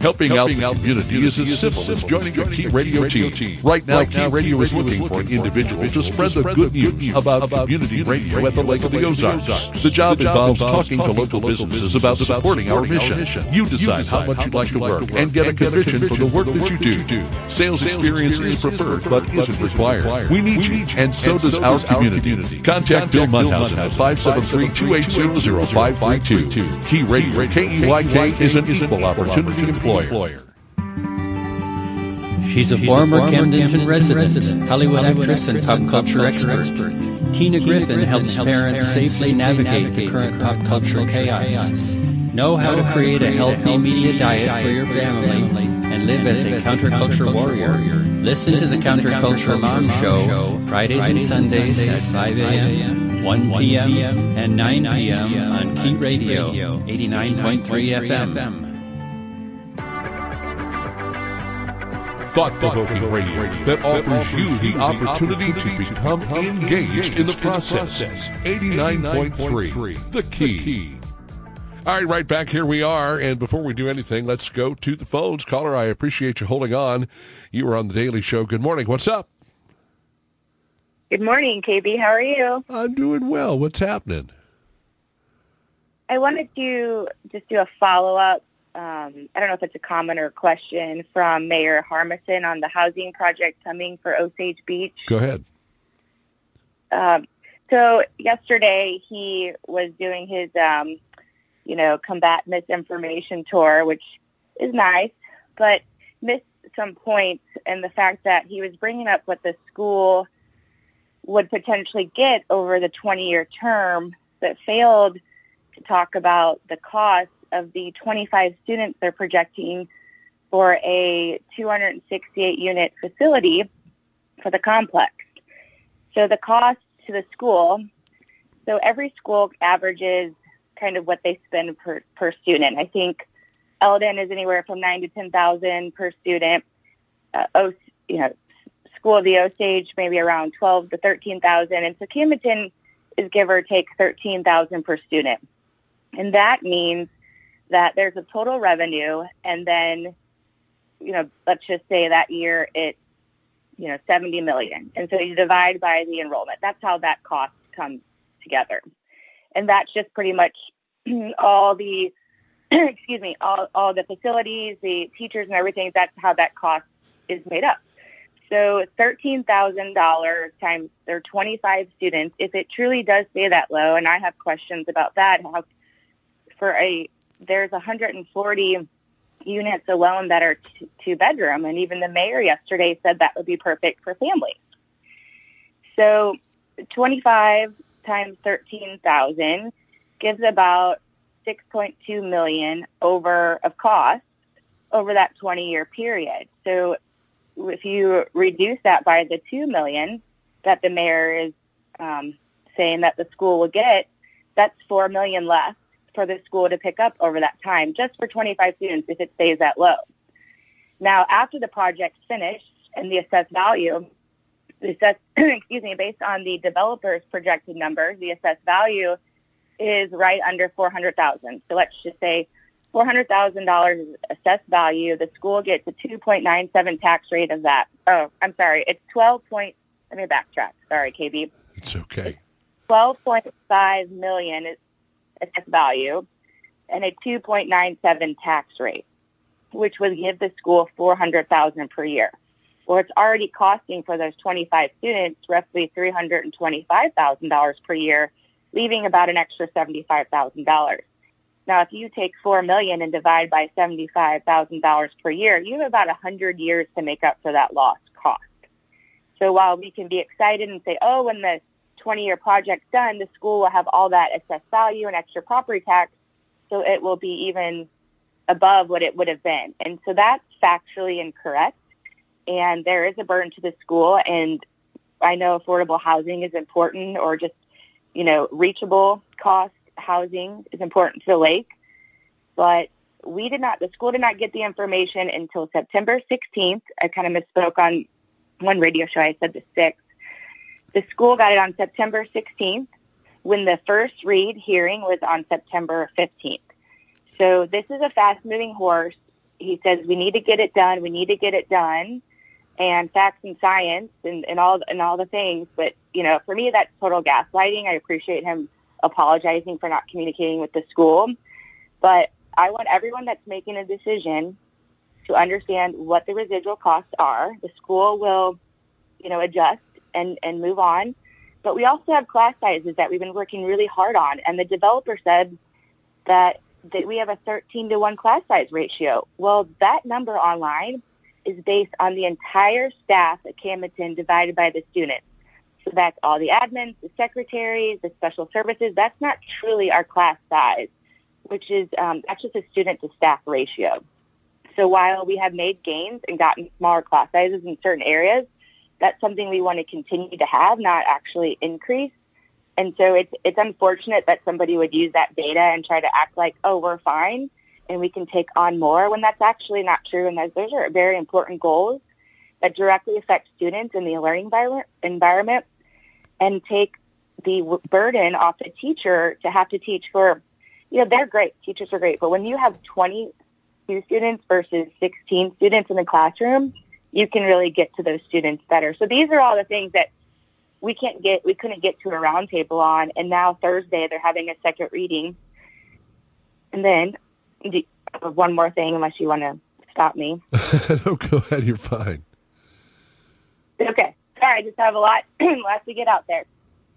Helping, Helping out the community is as simple as joining the Key Radio team. Right now, Key Radio is looking for an individual to spread the good news about community radio at the Lake of the Ozarks. The job involves talking to local businesses about supporting our mission. You decide how much you'd like to work and get a commission for the work that you do. Sales experience is preferred but isn't required. We need you, and so does our community. Contact Bill Mundhausen at 573-280-0552. Key Radio, K-E-Y-K, is an equal opportunity employer. She's a former Camden resident, Hollywood actress and pop culture expert. Tina Griffin helps parents safely navigate the current pop culture chaos. Know how to create a healthy media diet for your family and live as a counterculture warrior. Listen to the Counterculture Mom Show Fridays and Sundays at 5 a.m., 1 p.m., and 9 p.m. on Key Radio 89.3 FM. Thought-provoking radio that offers you the opportunity to become engaged in the process. 89.3, The Key. All right, right back here we are. And before we do anything, let's go to the phones. Caller, I appreciate you holding on. You are on the Daily Show. Good morning. What's up? Good morning, KB. How are you? I'm doing well. What's happening? I wanted to just do a follow-up um, I don't know if it's a comment or a question from Mayor Harmison on the housing project coming for Osage Beach. Go ahead. Um, so yesterday he was doing his, um, you know, combat misinformation tour, which is nice, but missed some points and the fact that he was bringing up what the school would potentially get over the 20-year term, but failed to talk about the cost of the 25 students they're projecting for a 268 unit facility for the complex. So the cost to the school, so every school averages kind of what they spend per, per student. I think Eldon is anywhere from nine to 10,000 per student. Uh, o, you know, School of the Osage maybe around 12 to 13,000. And so Camden is give or take 13,000 per student. And that means that there's a total revenue and then, you know, let's just say that year it's, you know, 70 million. And so you divide by the enrollment. That's how that cost comes together. And that's just pretty much [CLEARS THROAT] all the, [CLEARS THROAT] excuse me, all, all the facilities, the teachers and everything. That's how that cost is made up. So $13,000 times there are 25 students, if it truly does stay that low, and I have questions about that, how for a there's 140 units alone that are t- two bedroom, and even the mayor yesterday said that would be perfect for families. So 25 times 13,000 gives about 6.2 million over of cost over that 20 year period. So if you reduce that by the 2 million that the mayor is um, saying that the school will get, that's 4 million less for the school to pick up over that time, just for 25 students if it stays that low. Now, after the project's finished and the assessed value, the assessed, [CLEARS THROAT] excuse me, based on the developer's projected numbers, the assessed value is right under 400,000. So let's just say $400,000 is assessed value. The school gets a 2.97 tax rate of that. Oh, I'm sorry. It's 12 point, let me backtrack. Sorry, KB. It's okay. 12.5 million assessed value and a 2.97 tax rate, which would give the school 400000 per year. Well, it's already costing for those 25 students roughly $325,000 per year, leaving about an extra $75,000. Now, if you take $4 million and divide by $75,000 per year, you have about 100 years to make up for that lost cost. So while we can be excited and say, oh, when the 20-year project done, the school will have all that assessed value and extra property tax, so it will be even above what it would have been. And so that's factually incorrect, and there is a burden to the school, and I know affordable housing is important, or just, you know, reachable cost housing is important to the lake, but we did not, the school did not get the information until September 16th. I kind of misspoke on one radio show. I said the 6th. The school got it on September 16th, when the first read hearing was on September 15th. So this is a fast-moving horse. He says we need to get it done. We need to get it done, and facts and science and, and all and all the things. But you know, for me, that's total gaslighting. I appreciate him apologizing for not communicating with the school, but I want everyone that's making a decision to understand what the residual costs are. The school will, you know, adjust and, and move on. But we also have class sizes that we've been working really hard on. And the developer said that, that we have a 13 to 1 class size ratio. Well, that number online is based on the entire staff at Camden divided by the students. So that's all the admins, the secretaries, the special services. That's not truly our class size, which is um, that's just a student to staff ratio. So while we have made gains and gotten smaller class sizes in certain areas, that's something we want to continue to have, not actually increase. And so it's it's unfortunate that somebody would use that data and try to act like, oh, we're fine and we can take on more when that's actually not true. And those, those are very important goals that directly affect students in the learning environment and take the burden off the teacher to have to teach for, you know, they're great. Teachers are great. But when you have 22 students versus 16 students in the classroom, you can really get to those students better. So these are all the things that we can't get, we couldn't get to a roundtable on. And now Thursday they're having a second reading. And then uh, one more thing, unless you want to stop me. [LAUGHS] no, go ahead. You're fine. Okay. Sorry, I just have a lot, [CLEARS THROAT] lot to get out there.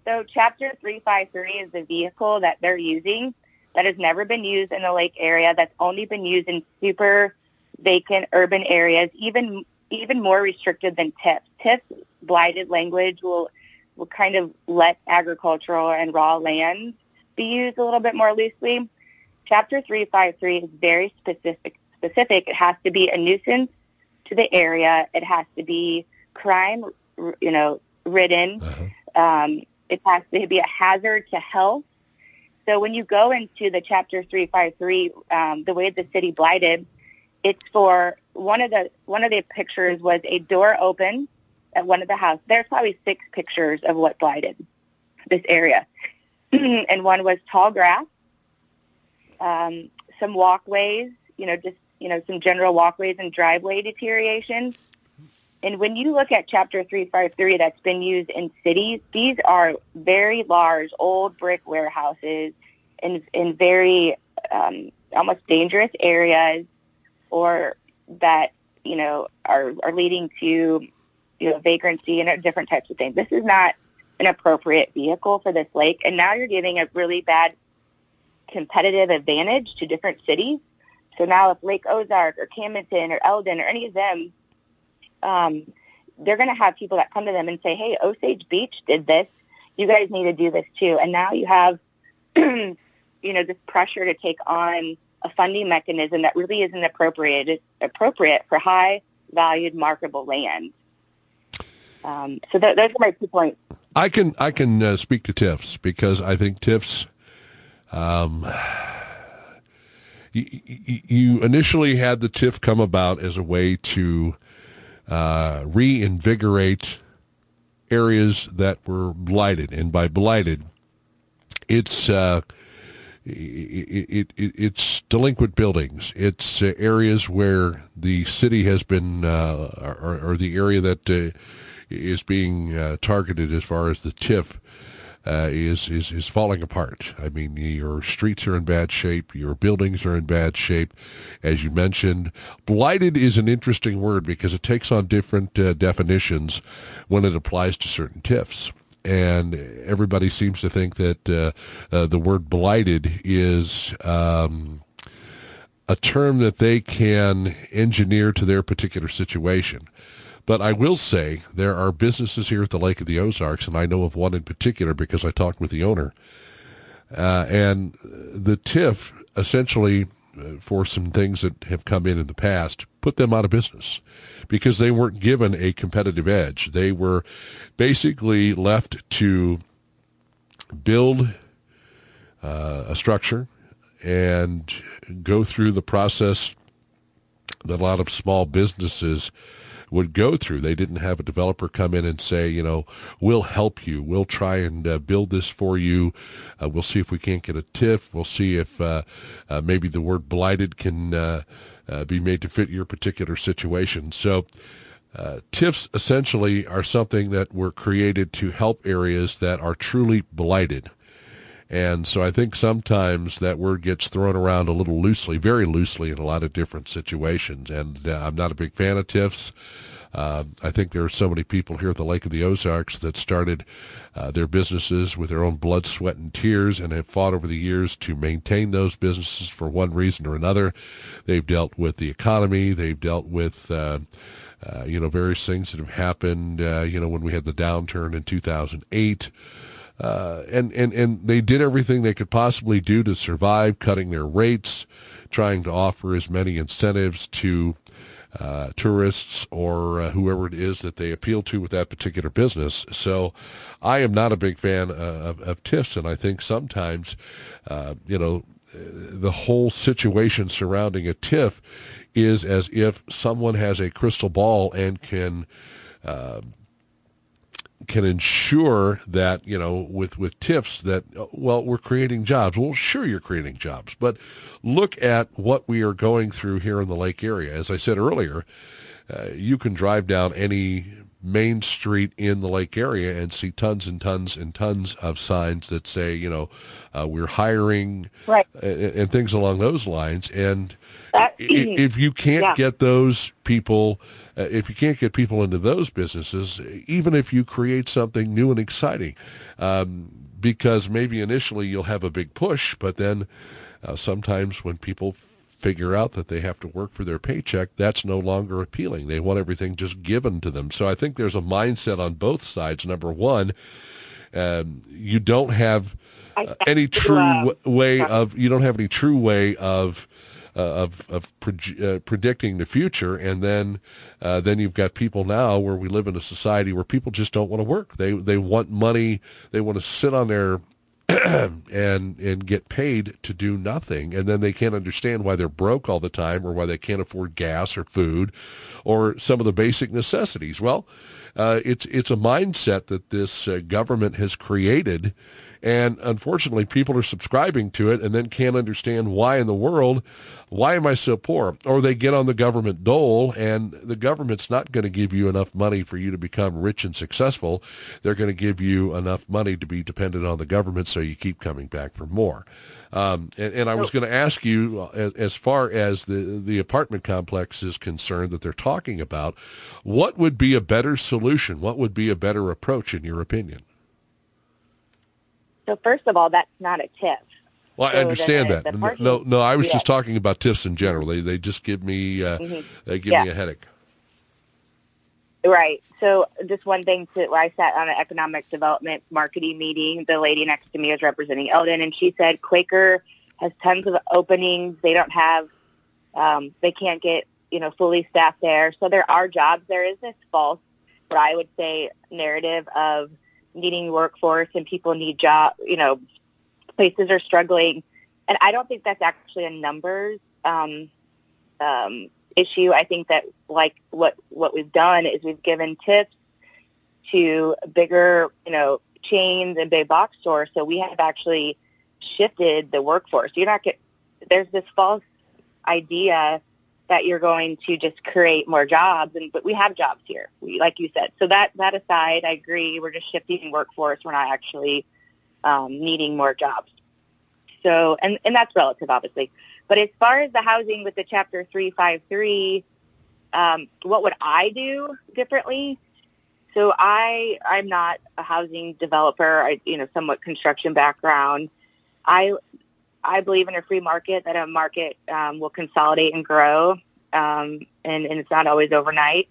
So chapter 353 is the vehicle that they're using that has never been used in the lake area, that's only been used in super vacant urban areas, even even more restricted than TIF. TIF blighted language will will kind of let agricultural and raw land be used a little bit more loosely. Chapter 353 is very specific. Specific. It has to be a nuisance to the area. It has to be crime, you know, ridden. Uh-huh. Um, it has to be a hazard to health. So when you go into the chapter 353, um, the way the city blighted, it's for one of the one of the pictures was a door open at one of the houses. There's probably six pictures of what blighted this area, [CLEARS THROAT] and one was tall grass, um, some walkways, you know, just you know some general walkways and driveway deterioration. And when you look at Chapter 353 that's been used in cities, these are very large, old brick warehouses in, in very um, almost dangerous areas or that, you know, are, are leading to, you know, vagrancy and different types of things. This is not an appropriate vehicle for this lake. And now you're giving a really bad competitive advantage to different cities. So now if Lake Ozark or Camden or Eldon or any of them um, they're going to have people that come to them and say, hey, Osage Beach did this. You guys need to do this too. And now you have, [CLEARS THROAT] you know, this pressure to take on a funding mechanism that really isn't appropriate, appropriate for high valued marketable land. Um, so th- those are my two points. I can I can uh, speak to TIFs because I think TIFs. Um, you, initially had the TIF come about as a way to uh, reinvigorate areas that were blighted. And by blighted, it's uh, it, it, it's delinquent buildings. It's uh, areas where the city has been, uh, or, or, the area that uh, is being uh, targeted as far as the TIF uh, is, is, is falling apart. I mean, your streets are in bad shape. Your buildings are in bad shape. As you mentioned, blighted is an interesting word because it takes on different uh, definitions when it applies to certain TIFs. And everybody seems to think that uh, uh the word blighted is um, a term that they can engineer to their particular situation. But I will say there are businesses here at the Lake of the Ozarks, and I know of one in particular because I talked with the owner. Uh, and the TIF essentially, for some things that have come in in the past, put them out of business because they weren't given a competitive edge. They were basically left to build uh, a structure and go through the process that a lot of small businesses would go through. They didn't have a developer come in and say, you know, we'll help you. We'll try and uh, build this for you. Uh, we'll see if we can't get a TIF. We'll see if uh, uh maybe the word blighted can uh, uh, be made to fit your particular situation. So TIFs essentially are something that were created to help areas that are truly blighted. And so I think sometimes that word gets thrown around a little loosely, very loosely in a lot of different situations. And uh, I'm not a big fan of TIFs. Uh, I think there are so many people here at the Lake of the Ozarks that started uh, their businesses with their own blood, sweat, and tears and have fought over the years to maintain those businesses for one reason or another. They've dealt with the economy. They've dealt with, uh, uh you know, various things that have happened, uh, you know, when we had the downturn in 2008. Uh, and, and, and they did everything they could possibly do to survive, cutting their rates, trying to offer as many incentives to uh, tourists or uh, whoever it is that they appeal to with that particular business. So I am not a big fan uh, of, of TIFs, and I think sometimes, uh, you know, the whole situation surrounding a TIF is as if someone has a crystal ball and can can ensure that you know with with TIFs that well we're creating jobs well sure you're creating jobs but look at what we are going through here in the lake area as i said earlier uh, you can drive down any main street in the lake area and see tons and tons and tons of signs that say you know uh, we're hiring right. and, and, things along those lines and if you can't yeah. get those people uh, if you can't get people into those businesses, even if you create something new and exciting, um, because maybe initially you'll have a big push, but then uh, sometimes when people figure out that they have to work for their paycheck, that's no longer appealing. They want everything just given to them. So I think there's a mindset on both sides. Number one, um, you don't have uh, any true w- way of you don't have any true way of of of pre- uh, predicting the future, and then uh, then you've got people now where we live in a society where people just don't want to work. They they want money. They want to sit on their [CLEARS THROAT] and and get paid to do nothing and then they can't understand why they're broke all the time or why they can't afford gas or food or some of the basic necessities well uh, it's it's a mindset that this uh, government has created and unfortunately, people are subscribing to it and then can't understand why in the world, why am I so poor? Or they get on the government dole and the government's not going to give you enough money for you to become rich and successful. They're going to give you enough money to be dependent on the government so you keep coming back for more. Um, and, and, I was going to ask you, uh, as, as, far as the, the apartment complex is concerned that they're talking about, what would be a better solution? What would be a better approach in your opinion? So first of all, that's not a TIF. Well, I understand the, that. The parking, no, no, I was yeah. just talking about TIFs in general. They they just give me uh, mm-hmm. they give yeah. me a headache. Right. So just one thing to I sat on an economic development marketing meeting. The lady next to me is representing Eldon, and she said Quaker has tons of openings. They don't have, um, they can't get you know fully staffed there. So there are jobs. There is this false, what I would say, narrative of needing workforce and people need job, you know, places are struggling. And I don't think that's actually a numbers um, um, issue. I think that like what, what we've done is we've given TIFs to bigger, you know, chains and big box stores. So we have actually shifted the workforce. You're not get, there's this false idea that you're going to just create more jobs and but we have jobs here we, like you said so that that aside i agree we're just shifting workforce we're not actually um, needing more jobs. So and and that's relative obviously. But as far as the housing with the chapter 353 um, what would i do differently? So i i'm not a housing developer. I you know somewhat construction background. I I believe in a free market, that a market um, will consolidate and grow, um, and, and it's not always overnight.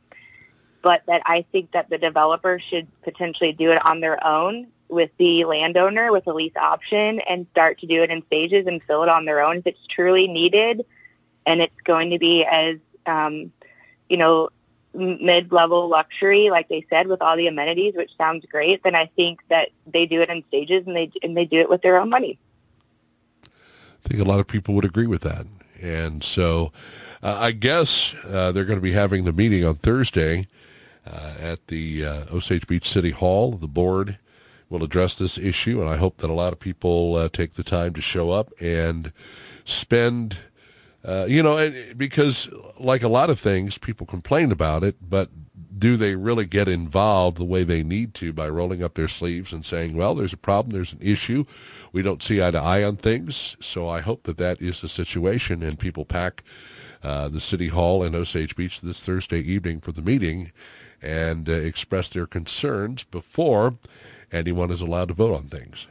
But that I think that the developer should potentially do it on their own with the landowner with a lease option and start to do it in stages and fill it on their own if it's truly needed and it's going to be as, um, you know, mid-level luxury, like they said, with all the amenities, which sounds great, then I think that they do it in stages and they, and they do it with their own money. I think a lot of people would agree with that. And so uh, I guess uh, they're going to be having the meeting on Thursday uh, at the uh, Osage Beach City Hall. The board will address this issue, and I hope that a lot of people uh, take the time to show up and spend. Uh, you know, because like a lot of things, people complain about it, but do they really get involved the way they need to by rolling up their sleeves and saying, well, there's a problem, there's an issue, we don't see eye to eye on things. So I hope that that is the situation and people pack uh, the City Hall in Osage Beach this Thursday evening for the meeting and uh, express their concerns before anyone is allowed to vote on things.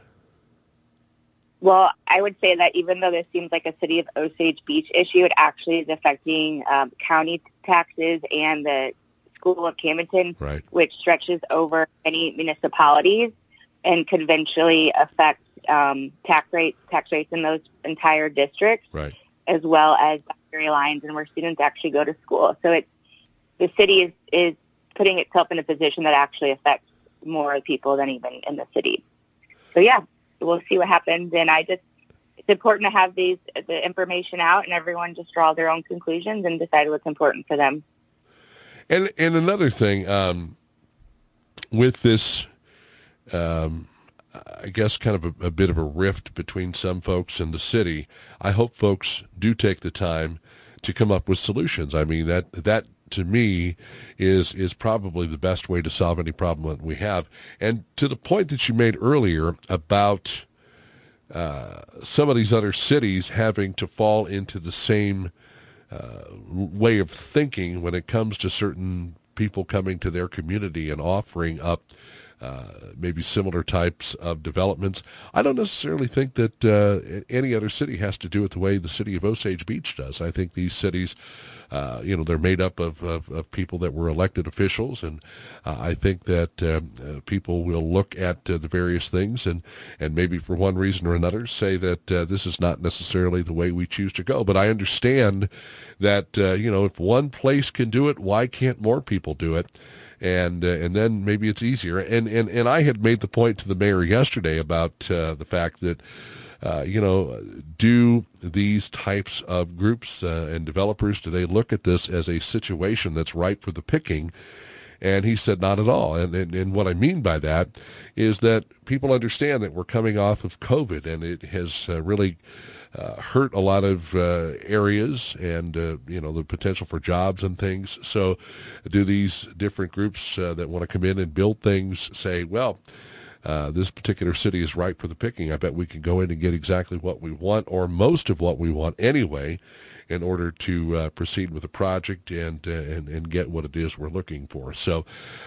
Well, I would say that even though this seems like a city of Osage Beach issue, it actually is affecting um, county taxes and the school of Camdenton, right. which stretches over many municipalities and could eventually affect um, tax rates, tax rates in those entire districts, right. as well as boundary lines and where students actually go to school. So it's the city is, is putting itself in a position that actually affects more people than even in the city. So yeah, we'll see what happens. And I just, it's important to have these the information out and everyone just draw their own conclusions and decide what's important for them. And and another thing um, with this, um, I guess, kind of a, a, bit of a rift between some folks and the city. I hope folks do take the time to come up with solutions. I mean that that to me is is probably the best way to solve any problem that we have. And to the point that you made earlier about uh, some of these other cities having to fall into the same uh, way of thinking when it comes to certain people coming to their community and offering up uh, maybe similar types of developments. I don't necessarily think that uh, any other city has to do it the way the city of Osage Beach does. I think these cities uh, you know, they're made up of, of, of, people that were elected officials, and uh, I think that um, uh, people will look at uh, the various things and, and maybe for one reason or another say that this is not necessarily the way we choose to go. But I understand that, you know, if one place can do it, why can't more people do it? And uh, and then maybe it's easier. And, and and I had made the point to the mayor yesterday about uh, the fact that uh, you know, do these types of groups uh, and developers, do they look at this as a situation that's ripe for the picking? And he said, not at all. And, and, and what I mean by that is that people understand that we're coming off of COVID and it has uh, really uh, hurt a lot of uh, areas and, uh, you know, the potential for jobs and things. So do these different groups uh, that want to come in and build things say, well, uh, this particular city is ripe for the picking. I bet we can go in and get exactly what we want, or most of what we want anyway, in order to uh, proceed with the project and, uh, and and get what it is we're looking for. So,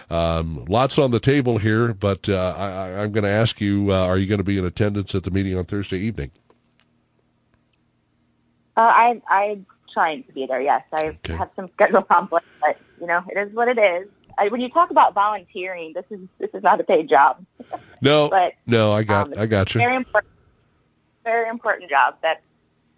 um, lots on the table here, but uh, I, am going to ask you: uh, Are you going to be in attendance at the meeting on Thursday evening? I I'm trying to be there. Yes, I okay. have some schedule conflicts, but you know, it is what it is. I, when you talk about volunteering, this is this is not a paid job. [LAUGHS] No, [LAUGHS] but no, I got um, I got you. Very important, very important job. That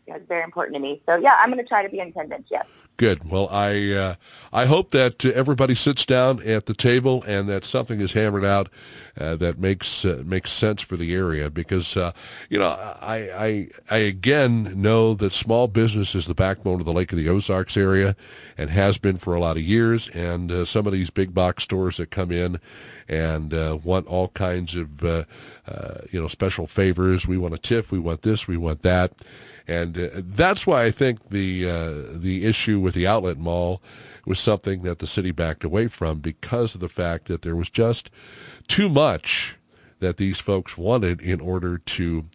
is very important to me. So yeah, I'm going to try to be in attendance. Yes. Good. Well, I uh, I hope that everybody sits down at the table and that something is hammered out uh, that makes uh, makes sense for the area because uh, you know I, I I again know that small business is the backbone of the Lake of the Ozarks area and has been for a lot of years. And uh, some of these big box stores that come in and uh, want all kinds of you know special favors. We want a TIF. We want this. We want that and uh, that's why I think the uh, the issue with the outlet mall was something that the city backed away from because of the fact that there was just too much that these folks wanted in order to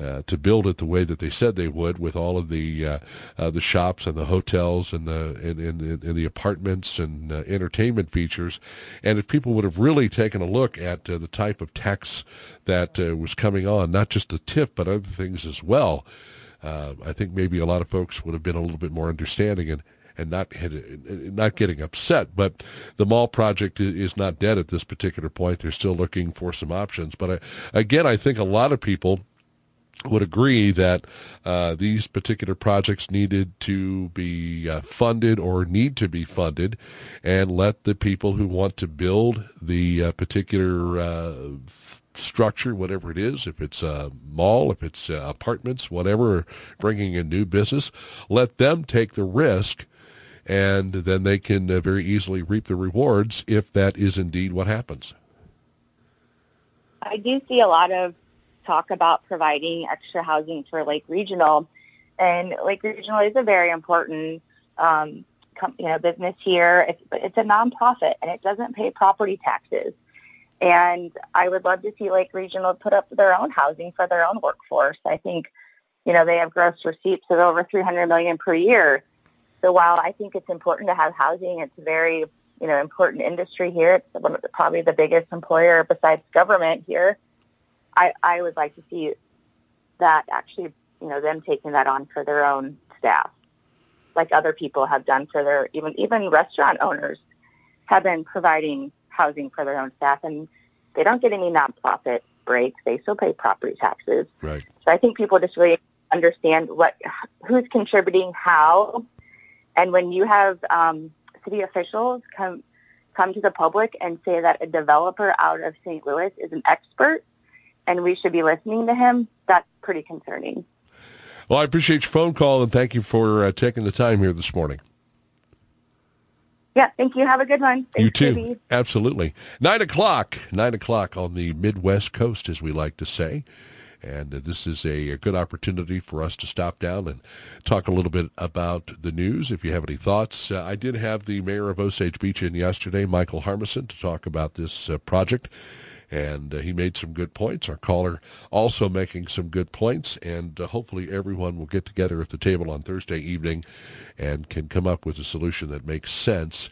uh, to build it the way that they said they would, with all of the uh, uh, the shops and the hotels and the and, and, and the apartments and uh, entertainment features. And if people would have really taken a look at uh, the type of tax that uh, was coming on, not just the TIF but other things as well, uh, I think maybe a lot of folks would have been a little bit more understanding and and not had, not getting upset. But the mall project is not dead at this particular point. They're still looking for some options. But I, again, I think a lot of people would agree that uh, these particular projects needed to be uh, funded or need to be funded and let the people who want to build the uh, particular uh, structure, whatever it is, if it's a mall, if it's uh, apartments, whatever, bringing in new business, let them take the risk and then they can uh, very easily reap the rewards if that is indeed what happens. I do see a lot of talk about providing extra housing for Lake Regional, and Lake Regional is a very important um, you know business here. It's it's a nonprofit and it doesn't pay property taxes. And I would love to see Lake Regional put up their own housing for their own workforce. I think, you know, they have gross receipts of over 300 million per year. So while I think it's important to have housing, it's very, you know, important industry here. It's one of the, probably the biggest employer besides government here. I, I would like to see that actually, you know, them taking that on for their own staff, like other people have done for their, even, even restaurant owners have been providing housing for their own staff, and they don't get any nonprofit breaks. They still pay property taxes. Right. So I think people just really understand what who's contributing how, and when you have um, city officials come come to the public and say that a developer out of St. Louis is an expert and we should be listening to him, that's pretty concerning. Well, I appreciate your phone call and thank you for uh, taking the time here this morning. Yeah, thank you. Have a good one. Thanks, you too. Katie. Absolutely. Nine o'clock. Nine o'clock on the Midwest Coast, as we like to say. And uh, this is a, a, good opportunity for us to stop down and talk a little bit about the news. If you have any thoughts, uh, I did have the mayor of Osage Beach in yesterday, Michael Harmison, to talk about this uh, project. And uh, he made some good points. Our caller also making some good points. And uh, hopefully everyone will get together at the table on Thursday evening and can come up with a solution that makes sense.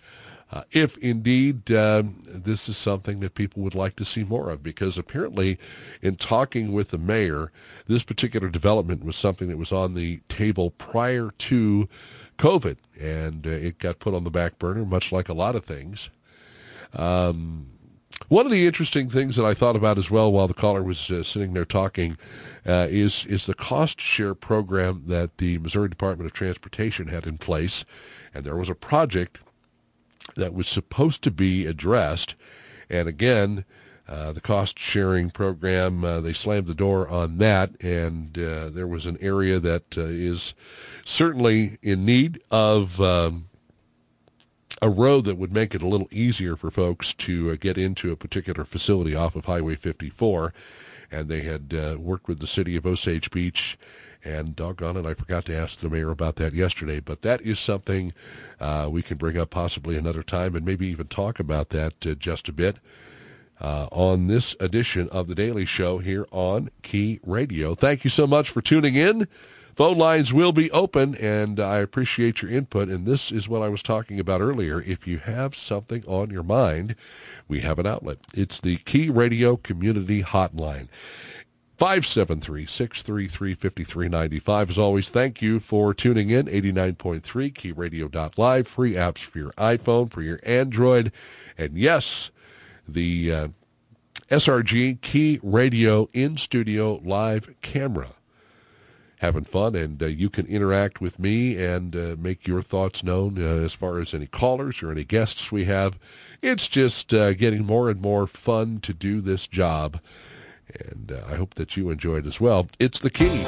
Uh, if indeed um, this is something that people would like to see more of, because apparently in talking with the mayor, this particular development was something that was on the table prior to COVID, and uh, it got put on the back burner, much like a lot of things. Um, one of the interesting things that I thought about as well while the caller was uh, sitting there talking uh, is is the cost share program that the Missouri Department of Transportation had in place, and there was a project that was supposed to be addressed, and again. Uh, the cost sharing program, uh, they slammed the door on that, and uh, there was an area that uh, is certainly in need of um, a road that would make it a little easier for folks to uh, get into a particular facility off of Highway 54. And they had uh, worked with the city of Osage Beach. And doggone it, I forgot to ask the mayor about that yesterday. But that is something uh, we can bring up possibly another time and maybe even talk about that uh, just a bit. Uh, on this edition of The Daily Show here on Key Radio. Thank you so much for tuning in. Phone lines will be open, and I appreciate your input. And this is what I was talking about earlier. If you have something on your mind, we have an outlet. It's the Key Radio Community Hotline. 573-633-5395. As always, thank you for tuning in. 89.3 keyradio.live. Free apps for your iPhone, for your Android. And yes, the uh, SRG Key Radio in-studio live camera having fun, and uh, you can interact with me and uh, make your thoughts known uh, as far as any callers or any guests we have. It's just uh, getting more and more fun to do this job, and uh, I hope that you enjoy it as well. It's the key.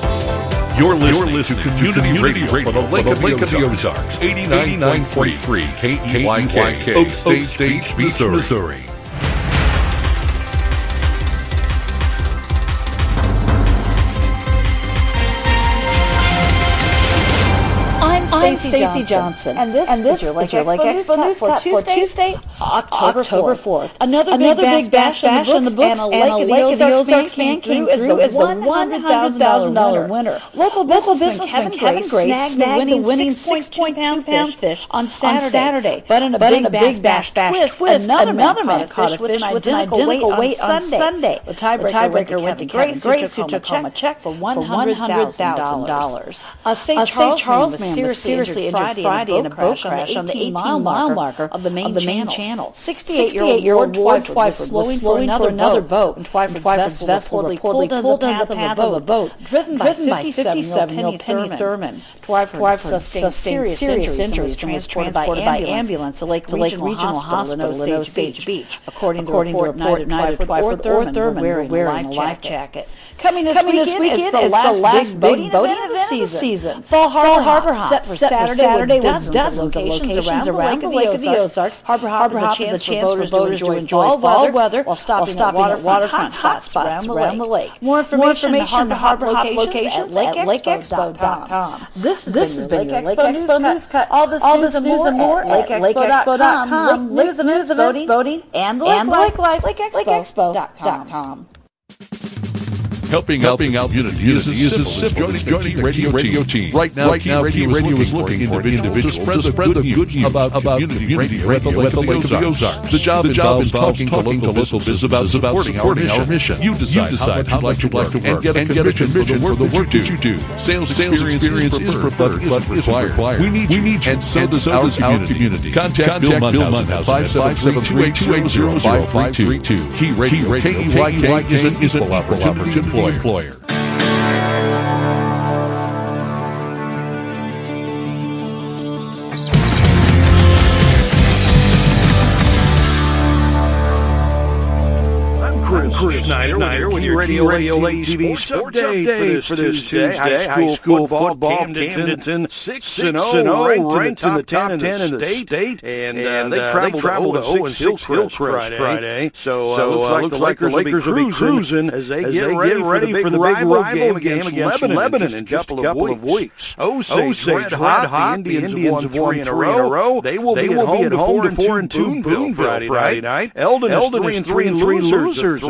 You're listening, You're listening to Community, Community Radio, Radio for the Lake, of, Lake of the Ozarks, 89.3 KEYK, Osage Beach, Missouri. Missouri. I'm Stacy Johnson, and this, and this is your Lake, Expo, Expo News for Tuesday, Tuesday, October, October 4th. 4th. Another, Another big bash, bash in the books, and a Lake, and a Lake of the Ozarks man came through as the $100,000 winner. Local businessman Kevin, Kevin Grace snagged the winning 6.2 pound fish on Saturday. But in a big bash, bash, bash twist, another man caught a fish with an identical weight on Sunday. The tiebreaker went to Kevin Grace, who took home a check for $100,000. A St. Charles man was seriously injured Friday, Friday in a boat crash on the 18-mile marker of the main, channel. 68-year-old Ward Twyford was slowing for another boat, and Twyford's vessel reportedly pulled down the path of a boat driven by 57-year-old Penny Thurman. Twyford sustained serious injuries and was transported by ambulance to Lake Regional Hospital in Osage Beach. According to a report, neither Twyford or Thurman were wearing a life jacket. Coming this, weekend, it's the last, the big boating, event, of the season. season. Fall Harbor, Fall Harbor Hop, set for Saturday with dozens of locations around the Lake of the Ozarks. Harbor Hop is a chance for voters to enjoy fall weather while stopping at waterfront hotspots around the lake. More information on Harbor Hop locations at lakeexpo.com. This has been your Lake Expo News Cut. All this news and more at lakeexpo.com. News and news events, voting, and the Lake Life. lakeexpo.com. Helping, helping out community is as simple as joining the Key Radio team. Right now, Key Radio is looking for individuals to spread the good news about about community radio at the Lake of the Ozarks. The job involves talking to local businesses about supporting our mission. You decide how much you'd like to work and get a commission for the work that you do. Sales experience is preferred but is required. We need need and so does our community. Contact Bill Munhouse at 573-280-0532. Key Radio, is an equal opportunity employer. Schneider, Schneider with your Radio Radio Lake TV Sports Update for this Tuesday. High school school, football, Camdenton 6 and 0, ranked in the top 10 in the state, and uh, uh, they traveled to 0 and 6 Hillcrest Friday. So uh, looks uh, like the Lakers will be cruising as they get ready for the big rival game against Lebanon in just a couple of weeks. Osage red hot. The Indians have won three in a row. They will be at home to 4 and 2 Boonville Friday night. Eldon is 3 and 3 losers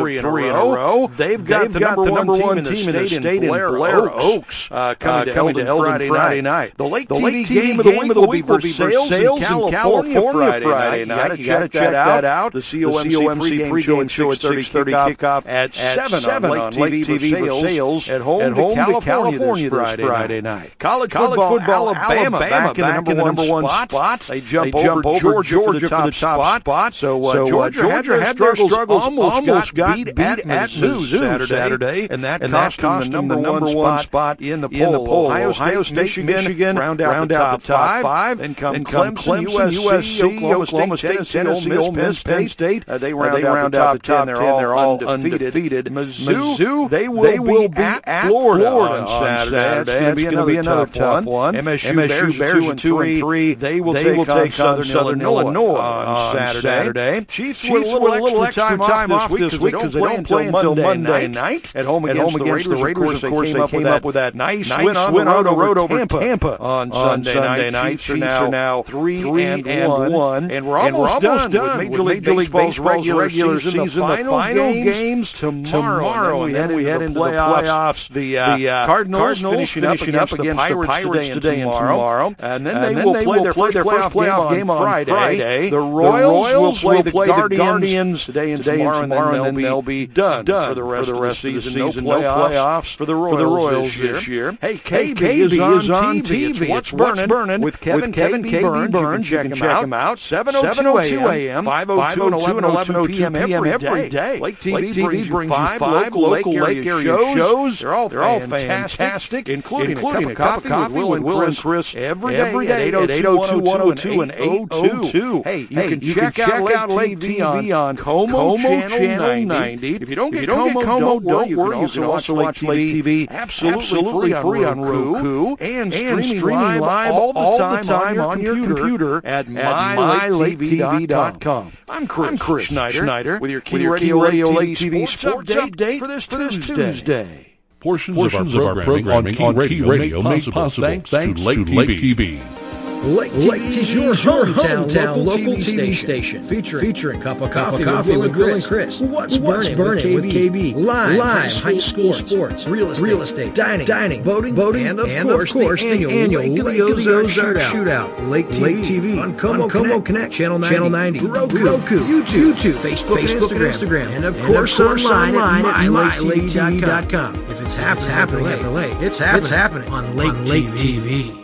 three in a row. They've got the number one team in the state in Blair Oaks uh, uh, coming to Eldon Friday night. The Lake TV game of the week will be Versailles in California Friday night. You got to check that out. The COMC pregame show at 6:30 kickoff at 7 on Lake TV for Versailles at home to California this Friday night. College football, Alabama back in the number one spot. They jump over Georgia for the top spot. So Georgia had their struggles, almost got beat at Mizzou Saturday, Saturday, and that and cost, cost them the number, number one spot in the poll. In the poll. Ohio, State, Ohio State, Michigan, Michigan round out, round the, top the top five, and come, and come Clemson, Clemson, USC, Oklahoma, Oklahoma State, Tennessee, Tennessee Ole Miss, Penn State. Uh, they round, uh, they round out, the top ten. They're all undefeated. Mizzou, they will, they will be at Florida on Saturday. That's going to be another tough one. MSU Bears two and three. They will take on Southern Illinois on Saturday. Chiefs with a little extra time off this week because they don't play until Monday night at home against the Raiders. Of course, they came up with that nice win on the road over Tampa on Sunday night. Chiefs are now three and one, and we're almost done with Major League Baseball's regular season. The final games tomorrow, and then we head into the playoffs. The uh, uh, Cardinals finishing up against the Pirates today and tomorrow, and then they will play their first playoff game on Friday. The Royals will play the Guardians today and tomorrow, and then they'll be done, done for the rest, for the rest of the season. season. No, playoffs, no playoffs for the Royals, for the Royals this, year. Hey, KB, hey, KB is, on is on TV. TV. It's What's, Burning, burning with Kevin, with Kevin KB, KB Burns. You can check him out. 7.02 a.m., 5.02 and 11.02 p.m. every day. Lake TV brings you five local lake area shows. They're all fantastic, including a cup of coffee with Will and Chris every day at 802-102 and 802. Hey, you can check out Lake TV on Como Channel 90. If you don't get Como, don't worry. You can also watch Lake TV absolutely free on Roku and streaming live all the time on your computer at mylaketv.com. I'm Chris Schneider with your Key Radio Lake TV sports update for this Tuesday. Portions, Portions of our programming, on Key Radio, Radio made possible thanks, thanks to Lake, to Lake TV. TV. Lake Lake TV is your hometown, hometown local, TV, TV station, featuring, featuring cup of coffee, coffee with, Will and Chris. What's, What's burning, burning with, KB? with KB? Live, Live high school, sports, real estate, real estate dining, dining, boating, boating, and of and course, of course the, the annual, annual Lake, Lake Ozark shootout. shootout. Lake TV, Lake TV on Como, on Como Connect, Channel 90, Channel 90 Roku, Roku, YouTube, YouTube, Facebook, Facebook and Instagram, and of course online at mylaketv.com. If it's happening at the lake, it's happening on Lake TV.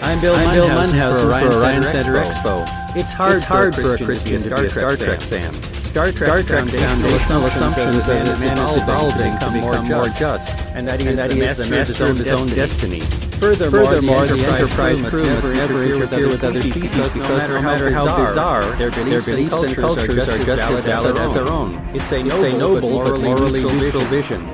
I'm Bill I'm Bill Munhouse for Orion, for Orion Center, Center Expo. Expo. It's hard, it's hard for a Christian to be a Star Trek fan. Star Trek's Star Trek's foundational assumptions that man is evolving to become more just, and that he is the master of his own destiny. Furthermore, the Enterprise crew must never interfere with other species because no matter how bizarre, their beliefs and cultures are just as valid as our own. It's a noble but morally neutral vision.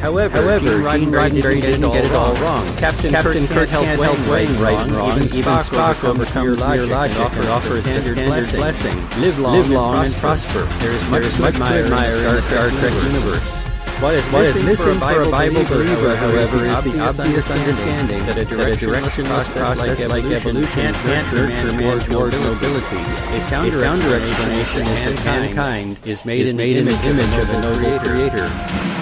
However, However Gene Roddenberry didn't, didn't get it all wrong. Captain, Captain Kirk, Kirk helped Wayne right, right wrong. Even, even Spock overcomes your logic, and offers, offers standard, standard blessing. Live long, Live long and, prosper. and prosper. There is much, there is much to admire in the Star Trek universe. What is, what missing, is missing for a Bible, believer, however, is the obvious understanding that a directionless process like evolution can't nurture man towards nobility. A sounder explanation is mankind is made in the image of the Creator.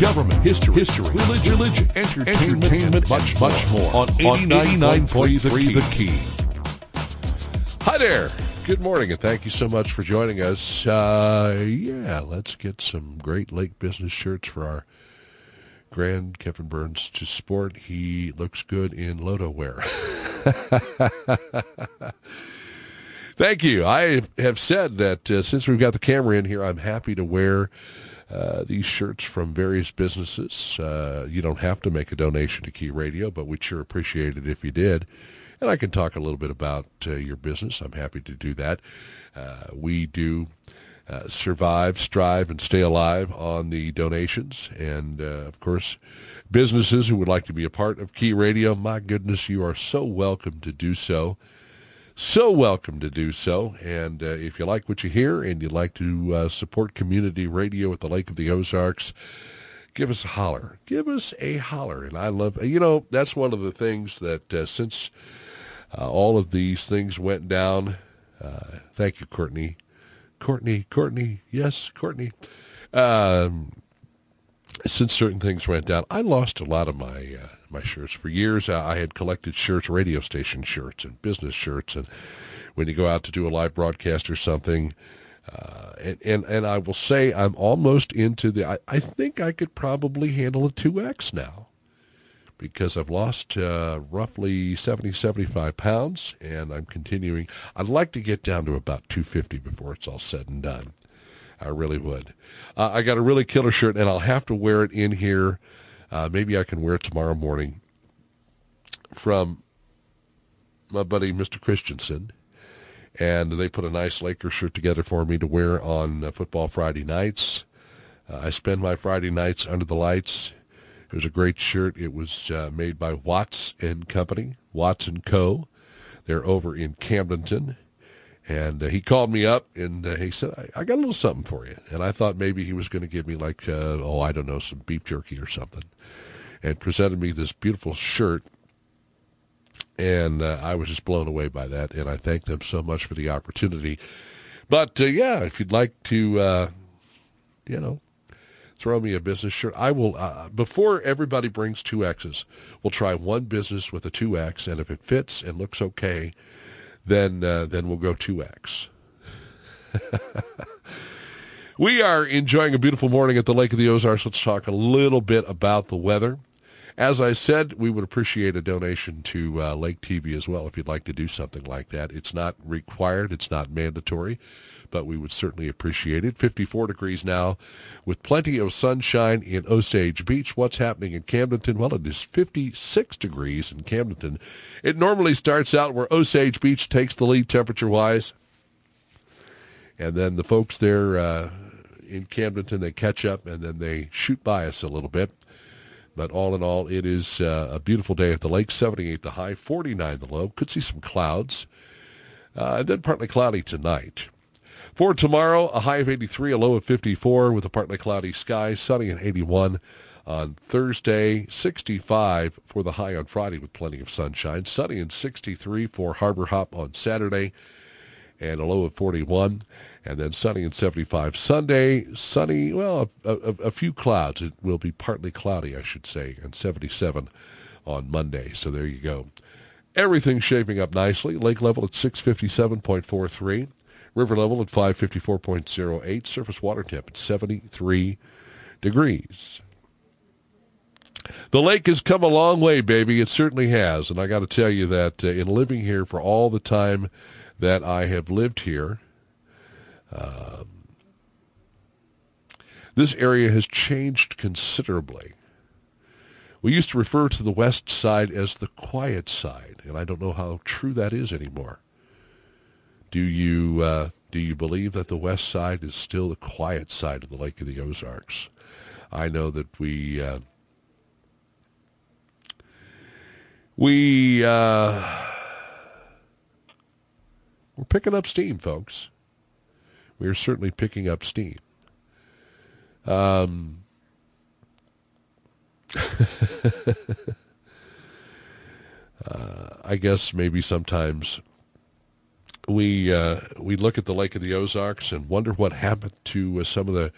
Government, history, history, religion, religion entertainment, entertainment much, much more on 89.3 The Key. Hi there. Good morning, and thank you so much for joining us. Uh, yeah, let's get some great Lake Business shirts for our grand Kevin Burns to sport. He looks good in Loto wear. [LAUGHS] Thank you. I have said that uh, since we've got the camera in here, I'm happy to wear uh, these shirts from various businesses. Uh, you don't have to make a donation to Key Radio, but we'd sure appreciate it if you did. And I can talk a little bit about uh, your business. I'm happy to do that. Uh, we do uh, survive, strive, and stay alive on the donations. And, of course, businesses who would like to be a part of Key Radio, my goodness, you are so welcome to do so so welcome to do so. And uh, if you like what you hear and you'd like to uh, support community radio at the Lake of the Ozarks, give us a holler. Give us a holler. And I love, you know, that's one of the things that uh, since uh, all of these things went down, uh, thank you, Courtney. Courtney, Courtney, yes, Courtney. Um, since certain things went down, I lost a lot of my uh, my shirts. For years, I had collected shirts, radio station shirts, and business shirts. And when you go out to do a live broadcast or something, uh, and, and, and I will say I'm almost into the, I, I think I could probably handle a 2X now because I've lost uh, roughly 70, 75 pounds, and I'm continuing. I'd like to get down to about 250 before it's all said and done. I really would. Uh, I got a really killer shirt, and I'll have to wear it in here uh, maybe I can wear it tomorrow morning from my buddy Mr. Christensen. And they put a nice Laker shirt together for me to wear on uh, football Friday nights. Uh, I spend my Friday nights under the lights. It was a great shirt. It was uh, made by Watts and Company, Watts and Co. They're over in Camdenton. And uh, he called me up and uh, he said, I, I, got a little something for you. And I thought maybe he was going to give me like, uh, oh, I don't know, some beef jerky or something and presented me this beautiful shirt. And uh, I was just blown away by that, and I thank them so much for the opportunity. But uh, yeah, if you'd like to, uh, you know, throw me a business shirt, I will. Before everybody brings two X's, we'll try one business with a two X, and if it fits and looks okay, then uh, then we'll go two X. [LAUGHS] we are enjoying a beautiful morning at the Lake of the Ozarks. Let's talk a little bit about the weather. As I said, we would appreciate a donation to uh, Lake TV as well if you'd like to do something like that. It's not required. It's not mandatory, but we would certainly appreciate it. 54 degrees now with plenty of sunshine in Osage Beach. What's happening in Camdenton? Well, it is 56 degrees in Camdenton. It normally starts out where Osage Beach takes the lead temperature-wise, and then the folks there uh, in Camdenton, they catch up, and then they shoot by us a little bit. But all in all, it is uh, a beautiful day at the lake. 78 the high, 49 the low. Could see some clouds. Uh, and then partly cloudy tonight. For tomorrow, a high of 83, a low of 54 with a partly cloudy sky, sunny at 81 on Thursday, 65 for the high on Friday with plenty of sunshine, sunny and 63 for Harbor Hop on Saturday, and a low of 41, and then sunny and 75 Sunday, sunny, well, a, a, a few clouds. It will be partly cloudy, I should say, and 77 on Monday. So there you go. Everything's shaping up nicely. Lake level at 657.43. River level at 554.08. Surface water temp at 73 degrees. The lake has come a long way, baby. It certainly has. And I got to tell you that uh, in living here for all the time that I have lived here, um, this area has changed considerably. We used to refer to the west side as the quiet side, and I don't know how true that is anymore. Do you uh, do you believe that the west side is still the quiet side of the Lake of the Ozarks? I know that we uh, we uh, we're picking up steam, folks. We are certainly picking up steam. Um, [LAUGHS] uh, I guess maybe sometimes we uh, we look at the Lake of the Ozarks and wonder what happened to uh, some of the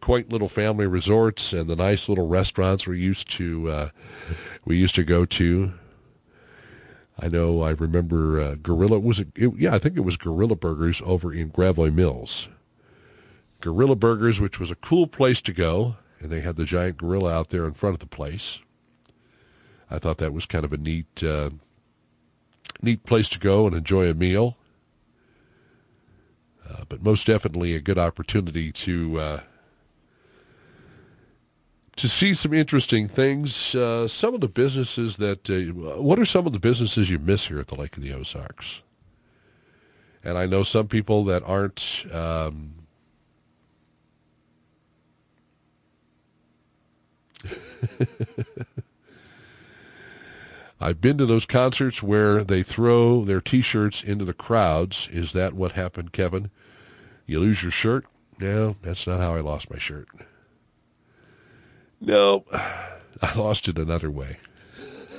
quaint little family resorts and the nice little restaurants we used to uh, we used to go to. I know I remember uh, Gorilla was it, it, yeah I think it was Gorilla Burgers over in Gravois Mills. Gorilla Burgers, which was a cool place to go, and they had the giant gorilla out there in front of the place. I thought that was kind of a neat uh, neat place to go and enjoy a meal. Uh, but most definitely a good opportunity to uh, to see some interesting things. Uh, some of the businesses that uh, what are some of the businesses you miss here at the Lake of the Ozarks? And I know some people that aren't. Um, [LAUGHS] I've been to those concerts where they throw their T-shirts into the crowds. Is that what happened, Kevin? You lose your shirt? No, that's not how I lost my shirt. No, [SIGHS] I lost it another way.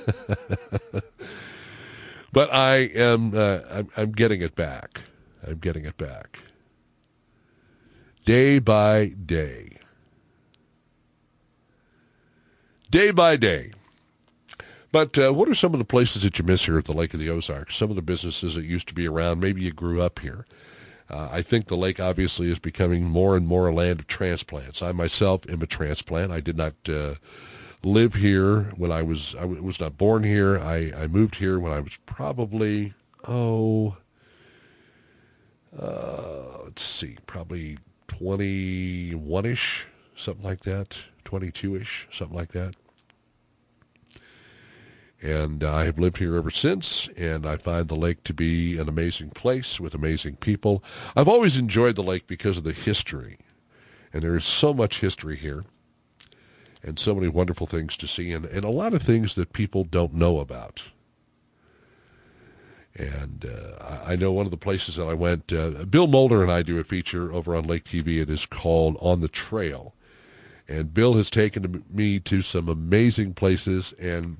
[LAUGHS] but I am uh, I'm, I'm getting it back. I'm getting it back. Day by day. Day by day. But uh, what are some of the places that you miss here at the Lake of the Ozarks? Some of the businesses that used to be around. Maybe you grew up here. Uh, I think the lake obviously is becoming more and more a land of transplants. I myself am a transplant. I did not uh, live here when I was I was not born here. I, I moved here when I was probably oh uh, let's see, probably 21ish, something like that, 22ish, something like that. And I have lived here ever since, and I find the lake to be an amazing place with amazing people. I've always enjoyed the lake because of the history, and there is so much history here, and so many wonderful things to see, and, and a lot of things that people don't know about. And uh, I know one of the places that I went, uh, Bill Mulder and I do a feature over on Lake TV. It is called On the Trail. And Bill has taken me to some amazing places, and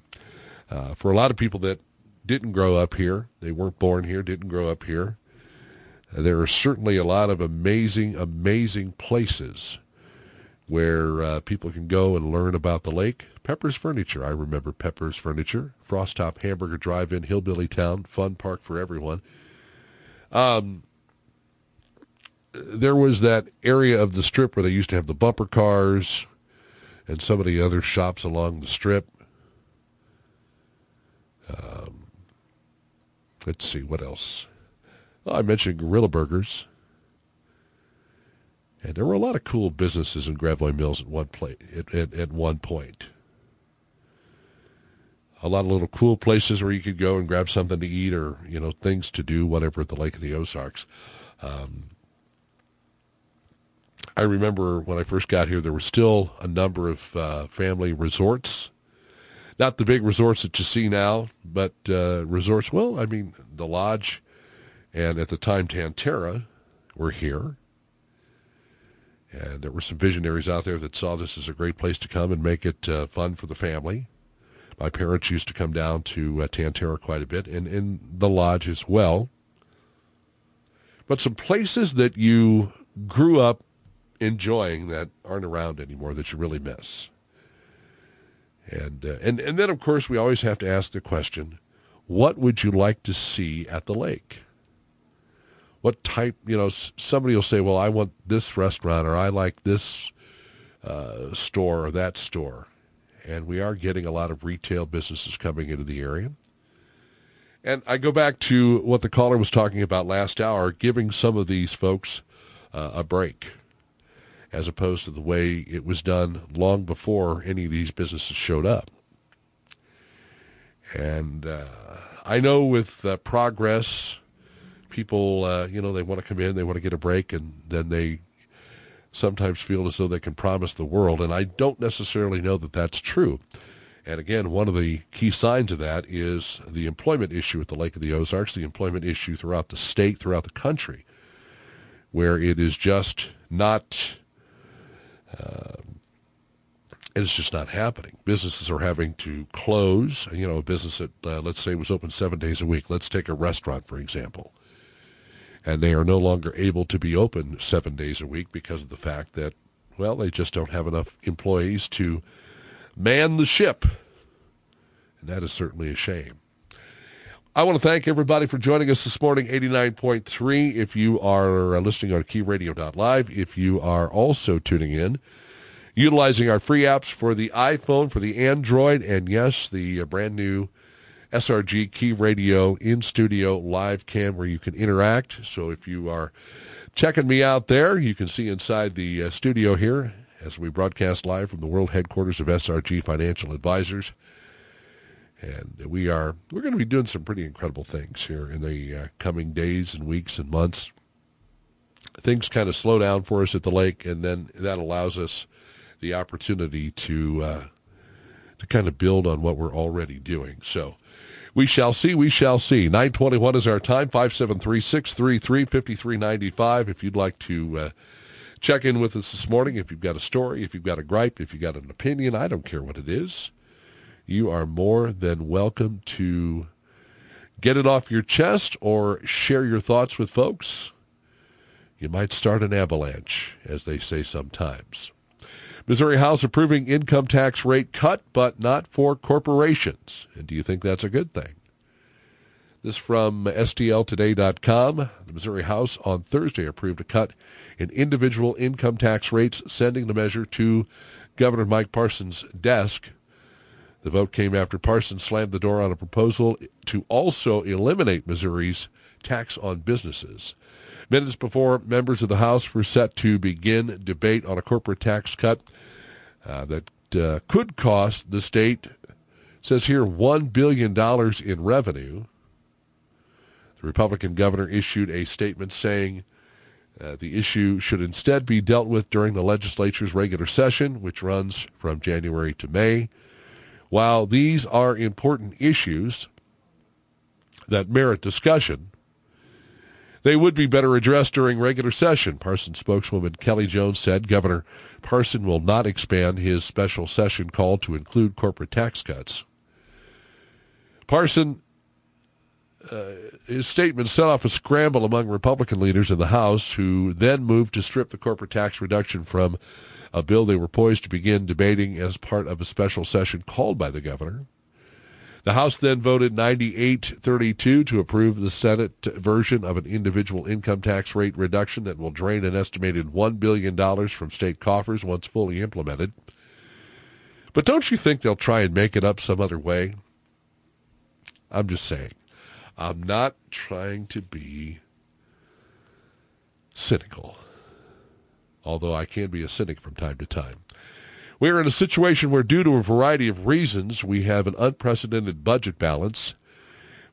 uh, for a lot of people that didn't grow up here, they weren't born here, didn't grow up here, uh, there are certainly a lot of amazing, amazing places where uh, people can go and learn about the lake. Pepper's Furniture, I remember Pepper's Furniture, Frost Top Hamburger Drive-In, Hillbilly Town, fun park for everyone. Um, there was that area of the strip where they used to have the bumper cars and some of the other shops along the strip. Um, let's see, what else? Well, I mentioned Gorilla Burgers. And there were a lot of cool businesses in Gravois Mills at one place, at, at, at one point. A lot of little cool places where you could go and grab something to eat or, you know, things to do, whatever, at the Lake of the Ozarks. Um, I remember when I first got here, there were still a number of uh, family resorts. Not the big resorts that you see now, but uh, resorts, well, I mean, the Lodge and at the time Tan-Tar-A were here. And there were some visionaries out there that saw this as a great place to come and make it uh, fun for the family. My parents used to come down to uh, Tan-Tar-A quite a bit, and in the lodge as well. But some places that you grew up enjoying that aren't around anymore that you really miss. And, uh, and, and then, of course, we always have to ask the question, what would you like to see at the lake? what type, you know, somebody will say, well, I want this restaurant or I like this uh, store or that store. And we are getting a lot of retail businesses coming into the area. And I go back to what the caller was talking about last hour, giving some of these folks uh, a break, as opposed to the way it was done long before any of these businesses showed up. And uh, I know with uh, progress people, uh, you know, they want to come in, they want to get a break, and then they sometimes feel as though they can promise the world. And I don't necessarily know that that's true. And again, one of the key signs of that is the employment issue at the Lake of the Ozarks, the employment issue throughout the state, throughout the country, where it is just not, uh, it's just not happening. Businesses are having to close. You know, a business that, uh, let's say, was open seven days a week. Let's take a restaurant, for example and they are no longer able to be open seven days a week because of the fact that, well, they just don't have enough employees to man the ship. And that is certainly a shame. I want to thank everybody for joining us this morning, 89.3. If you are listening on keyradio.live, if you are also tuning in, utilizing our free apps for the iPhone, for the Android, and yes, the uh, brand new SRG Key Radio in studio live cam where you can interact. So if you are checking me out there, you can see inside the uh, studio here as we broadcast live from the world headquarters of SRG Financial Advisors. And we are we're going to be doing some pretty incredible things here in the uh, coming days and weeks and months. Things kind of slow down for us at the lake, and then that allows us the opportunity to uh, to kind of build on what we're already doing. So we shall see. We shall see. 921 is our time. 573-633-5395. If you'd like to uh, check in with us this morning, if you've got a story, if you've got a gripe, if you've got an opinion, I don't care what it is. You are more than welcome to get it off your chest or share your thoughts with folks. You might start an avalanche, as they say sometimes. Missouri House approving income tax rate cut, but not for corporations. And do you think that's a good thing? This from STLtoday.com. The Missouri House on Thursday approved a cut in individual income tax rates, sending the measure to Governor Mike Parson's desk. The vote came after Parsons slammed the door on a proposal to also eliminate Missouri's tax on businesses. Minutes before members of the House were set to begin debate on a corporate tax cut uh, that uh, could cost the state, says here, $1 billion in revenue. The Republican governor issued a statement saying uh, the issue should instead be dealt with during the legislature's regular session, which runs from January to May. While these are important issues that merit discussion, they would be better addressed during regular session, Parson spokeswoman Kelly Jones said. Governor Parson will not expand his special session call to include corporate tax cuts. Parson, uh, his statement set off a scramble among Republican leaders in the House, who then moved to strip the corporate tax reduction from a bill they were poised to begin debating as part of a special session called by the governor. The House then voted 98-32 to approve the Senate version of an individual income tax rate reduction that will drain an estimated $1 billion from state coffers once fully implemented. But don't you think they'll try and make it up some other way? I'm just saying. I'm not trying to be cynical, although I can be a cynic from time to time. We are in a situation where, due to a variety of reasons, we have an unprecedented budget balance.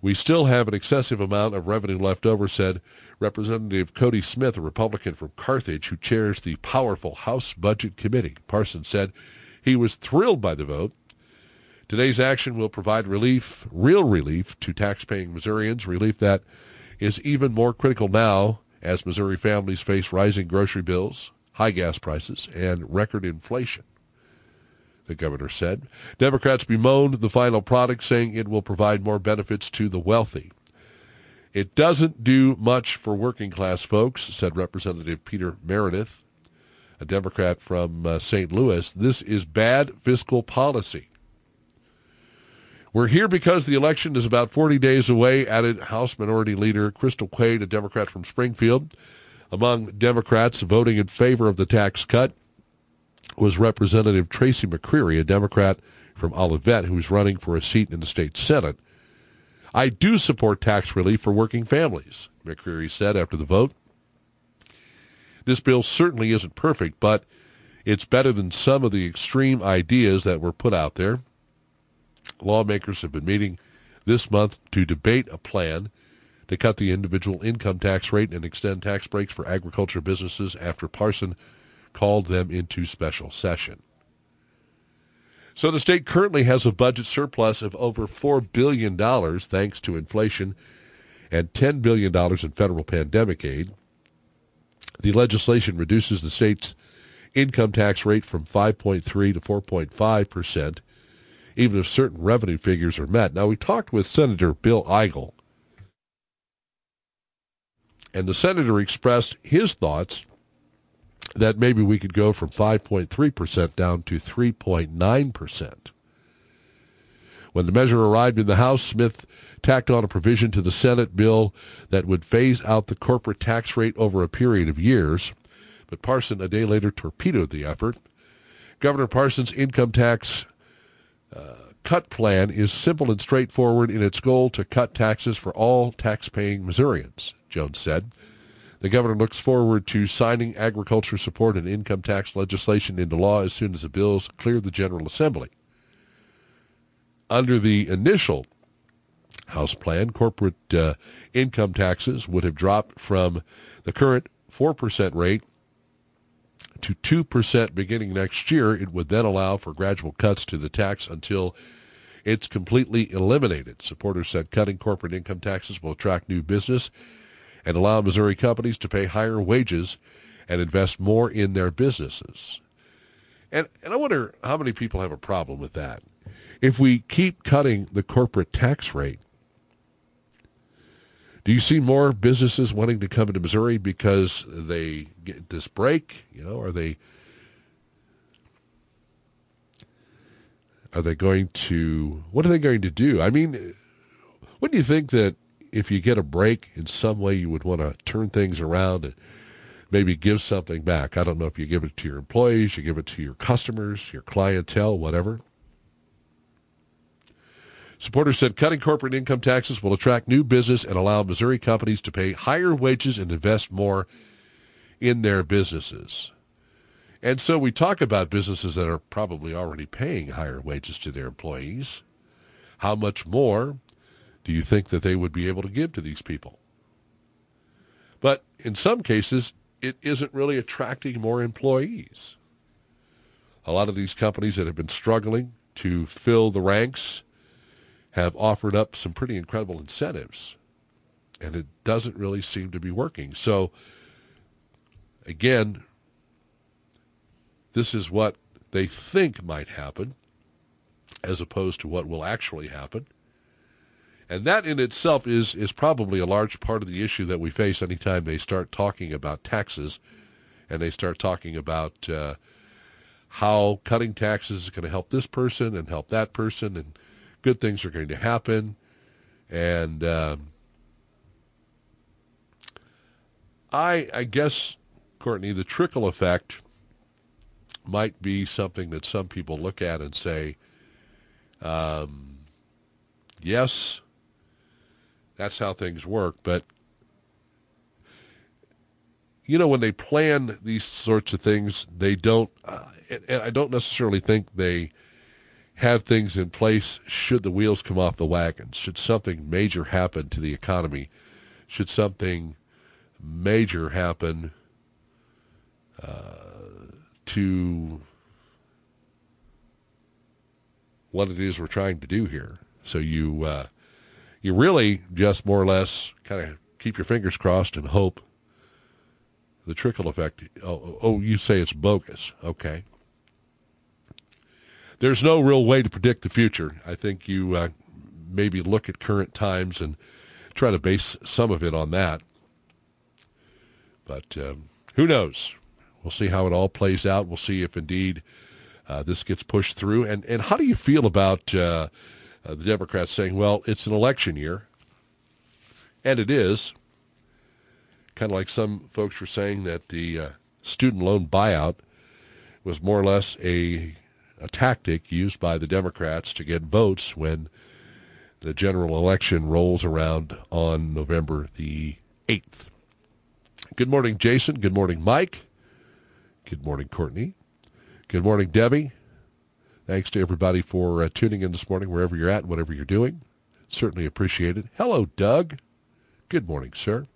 We still have an excessive amount of revenue left over, said Representative Cody Smith, a Republican from Carthage who chairs the powerful House Budget Committee. Parsons said he was thrilled by the vote. Today's action will provide relief, real relief, to taxpaying Missourians, relief that is even more critical now as Missouri families face rising grocery bills, high gas prices, and record inflation. The governor said. Democrats bemoaned the final product, saying it will provide more benefits to the wealthy. It doesn't do much for working class folks, said Representative Peter Merideth, a Democrat from uh, St. Louis. This is bad fiscal policy. We're here because the election is about 40 days away, added House Minority Leader Crystal Quade, a Democrat from Springfield. Among Democrats voting in favor of the tax cut was Representative Tracy McCreary, a Democrat from Olivette, who's running for a seat in the state Senate. I do support tax relief for working families, McCreary said after the vote. This bill certainly isn't perfect, but it's better than some of the extreme ideas that were put out there. Lawmakers have been meeting this month to debate a plan to cut the individual income tax rate and extend tax breaks for agriculture businesses after Parson called them into special session. So the state currently has a budget surplus of over $4 billion thanks to inflation and $10 billion in federal pandemic aid. The legislation reduces the state's income tax rate from 5.3 to 4.5 percent, even if certain revenue figures are met. Now, we talked with Senator Bill Eigel, and the senator expressed his thoughts that maybe we could go from 5.3% down to 3.9%. When the measure arrived in the House, Smith tacked on a provision to the Senate bill that would phase out the corporate tax rate over a period of years. But Parson, a day later, torpedoed the effort. Governor Parson's income tax uh, cut plan is simple and straightforward in its goal to cut taxes for all tax-paying Missourians, Jones said. The governor looks forward to signing agriculture support and income tax legislation into law as soon as the bills clear the General Assembly. Under the initial House plan, corporate uh, income taxes would have dropped from the current 4% rate to 2% beginning next year. It would then allow for gradual cuts to the tax until it's completely eliminated. Supporters said cutting corporate income taxes will attract new business and allow Missouri companies to pay higher wages and invest more in their businesses. And, and I wonder how many people have a problem with that. If we keep cutting the corporate tax rate, do you see more businesses wanting to come into Missouri because they get this break? You know, are they are they going to what are they going to do? I mean, wouldn't you think that if you get a break in some way, you would want to turn things around and maybe give something back. I don't know if you give it to your employees, you give it to your customers, your clientele, whatever. Supporters said cutting corporate income taxes will attract new business and allow Missouri companies to pay higher wages and invest more in their businesses. And so we talk about businesses that are probably already paying higher wages to their employees. How much more do you think that they would be able to give to these people? But in some cases, it isn't really attracting more employees. A lot of these companies that have been struggling to fill the ranks have offered up some pretty incredible incentives, and it doesn't really seem to be working. So, again, this is what they think might happen as opposed to what will actually happen. And that in itself is, is probably a large part of the issue that we face anytime they start talking about taxes and they start talking about uh, how cutting taxes is going to help this person and help that person and good things are going to happen. And um, I, I guess, Courtney, the trickle effect might be something that some people look at and say, um, yes, that's how things work. But, you know, when they plan these sorts of things, they don't, uh, and, and I don't necessarily think they have things in place should the wheels come off the wagon, should something major happen to the economy, should something major happen uh, to what it is we're trying to do here. So you uh, you really just more or less kind of keep your fingers crossed and hope the trickle effect. Oh, oh, you say it's bogus. Okay. There's no real way to predict the future. I think you uh, maybe look at current times and try to base some of it on that. But um, who knows? We'll see how it all plays out. We'll see if indeed uh, this gets pushed through. And and how do you feel about uh, uh, the Democrats saying, "Well, it's an election year," and it is. Kind of like some folks were saying that the uh, student loan buyout was more or less a a tactic used by the Democrats to get votes when the general election rolls around on November the 8th. Good morning, Jason. Good morning, Mike. Good morning, Courtney. Good morning, Debbie. Thanks to everybody for uh, tuning in this morning, wherever you're at, whatever you're doing. Certainly appreciate it. Hello, Doug. Good morning, sir.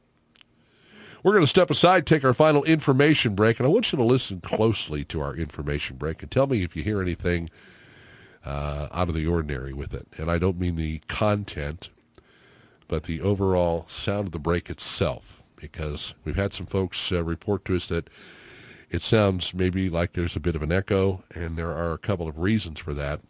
We're going to step aside, take our final information break, and I want you to listen closely to our information break and tell me if you hear anything uh, out of the ordinary with it. And I don't mean the content, but the overall sound of the break itself, because we've had some folks uh, report to us that it sounds maybe like there's a bit of an echo, and there are a couple of reasons for that.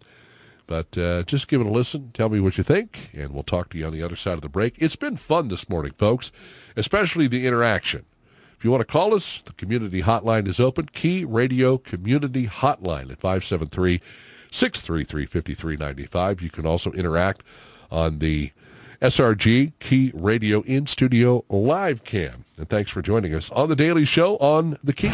But uh, just give it a listen. Tell me what you think, and we'll talk to you on the other side of the break. It's been fun this morning, folks, especially the interaction. If you want to call us, the community hotline is open. Key Radio Community Hotline at 573 633 5395. You can also interact on the SRG Key Radio in studio live cam. And thanks for joining us on the Daily Show on the Key.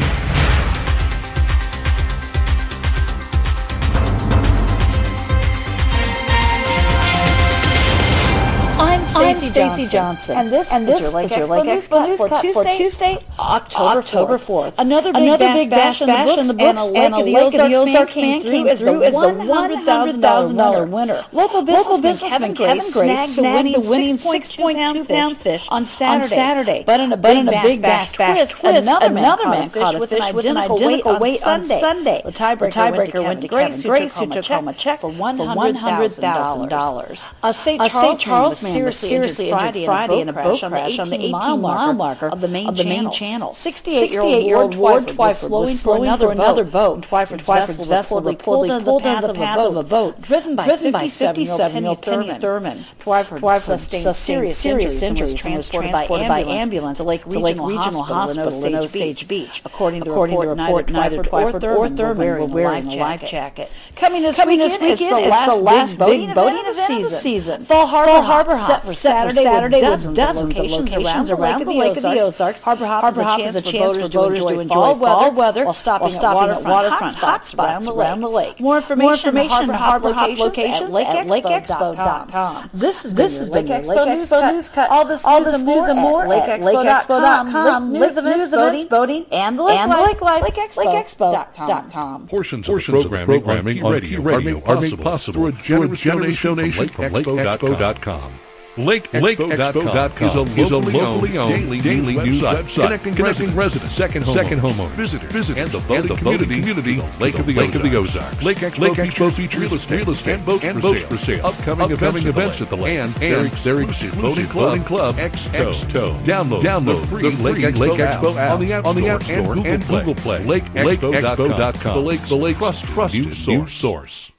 I'm Stacy Johnson, and this, and this is your Lake, is your Lake Expo, News Cut for Tuesday, Tuesday October, October 4th. Another big, Another big bash, bash, bash in the books, and a Lake, and a Lake of the Ozarks man came through as the $100,000 winner. Local businessman Kevin Grace snagged the winning 6.2 pound fish on Saturday. But in a big bash twist, another man caught a fish with an identical weight on Sunday. The tiebreaker went to Kevin Grace, who took home a check for $100,000. A St. Charles man was seriously Friday, Friday in a boat crash on the 18 mile marker of the main, of the main channel. 68-year-old Ward Twyford was slowing for another, another boat, and Twyford's, Twyford's vessel reportedly pulled into the path of a boat driven by 57-year-old Penny Thurman. Twyford sustained serious, injuries transported by ambulance to Lake Regional Hospital in Osage Beach. According to the report, neither Twyford or Thurman were wearing a life jacket. Coming this weekend, it's the last big boating of the season. Fall Harbor Hop for Saturday, Saturday with dozens, dozens of locations, around, around the Lake of the Ozarks. Harbor Hop, Harbor Hop is a chance for voters to enjoy fall weather, weather while stopping, while stopping at waterfront hot spots around the lake. More information, More information Harbor Hop locations at lakeexpo.com. This has this has been Lake Expo News Cut. All this news and more at lakeexpo.com. News events, boating, and the Lake Life. Lakeexpo.com. Portions of the programming on Key Radio are made possible through a generous donation from lakeexpo.com. LakeExpo.com is a is a locally owned daily, daily news website, website connecting, connecting residents, second, homeowners, second homeowners, visitors, visitors, and the boating, and the community, community Lake, of the, Lake of the Ozarks. Lake Expo, Lake Expo features real estate, real estate and boats, and boats for sale. Upcoming, Upcoming events at the lake, and, and their exclusive boating club, club. Expo. Expo. Download, download the free, the free Lake Expo app on the App on the App Store and Google Play. LakeExpo.com, the Lake, the Lake trusted news source.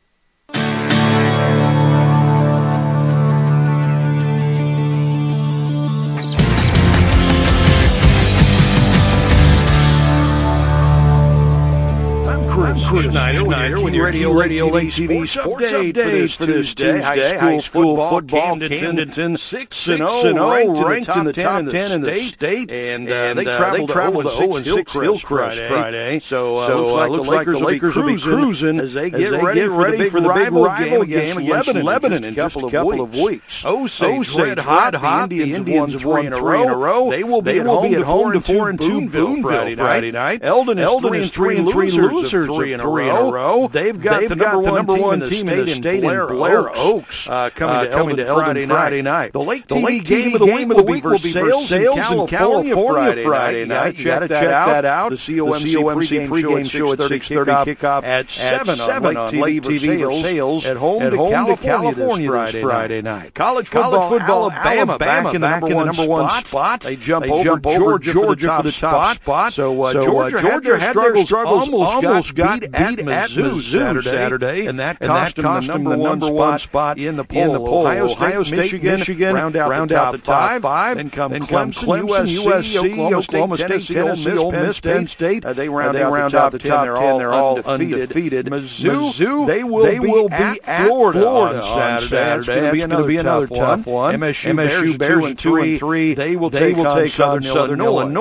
Chris Schneider, Schneider with your Radio Radio Lake TV Sports Update for this Tuesday. High school football, Camdenton 6 and 0, ranked in the top 10 in the state, and uh, uh, they traveled to 0 and 6 Hillcrest Friday. So uh, so looks like the Lakers will be cruising as they get ready for the big rival game against Lebanon in just a couple of weeks. Osage red hot, hot. The Indians won three in a row. They will be at home to 4 and 2 Boonville Friday night. Eldon is 3 and 3 losers, three in a three in a row. They've got the number one team in the state in Blair Oaks uh, uh, coming to coming to Eldon Friday night. The late TV game of the week will be Versailles in California Friday night. Check that out. The COMC pregame show at 6:30 kickoff at 7 on Lake TV Versailles at home to California this Friday night. College football, Alabama back in the number one spot. They jump over Georgia for the top spot. So uh, uh, Georgia had their struggles almost got beat at Mizzou Saturday, and that cost them the number one spot in the poll. Ohio State, Michigan round out the top five. Then come Clemson, USC, Oklahoma State, Tennessee, Ole Miss, Penn State. Uh, they round out the top ten. They're all undefeated. Mizzou, they will be at Florida on Saturday. That's going to be another tough one. MSU Bears two and three. They will take on Southern Illinois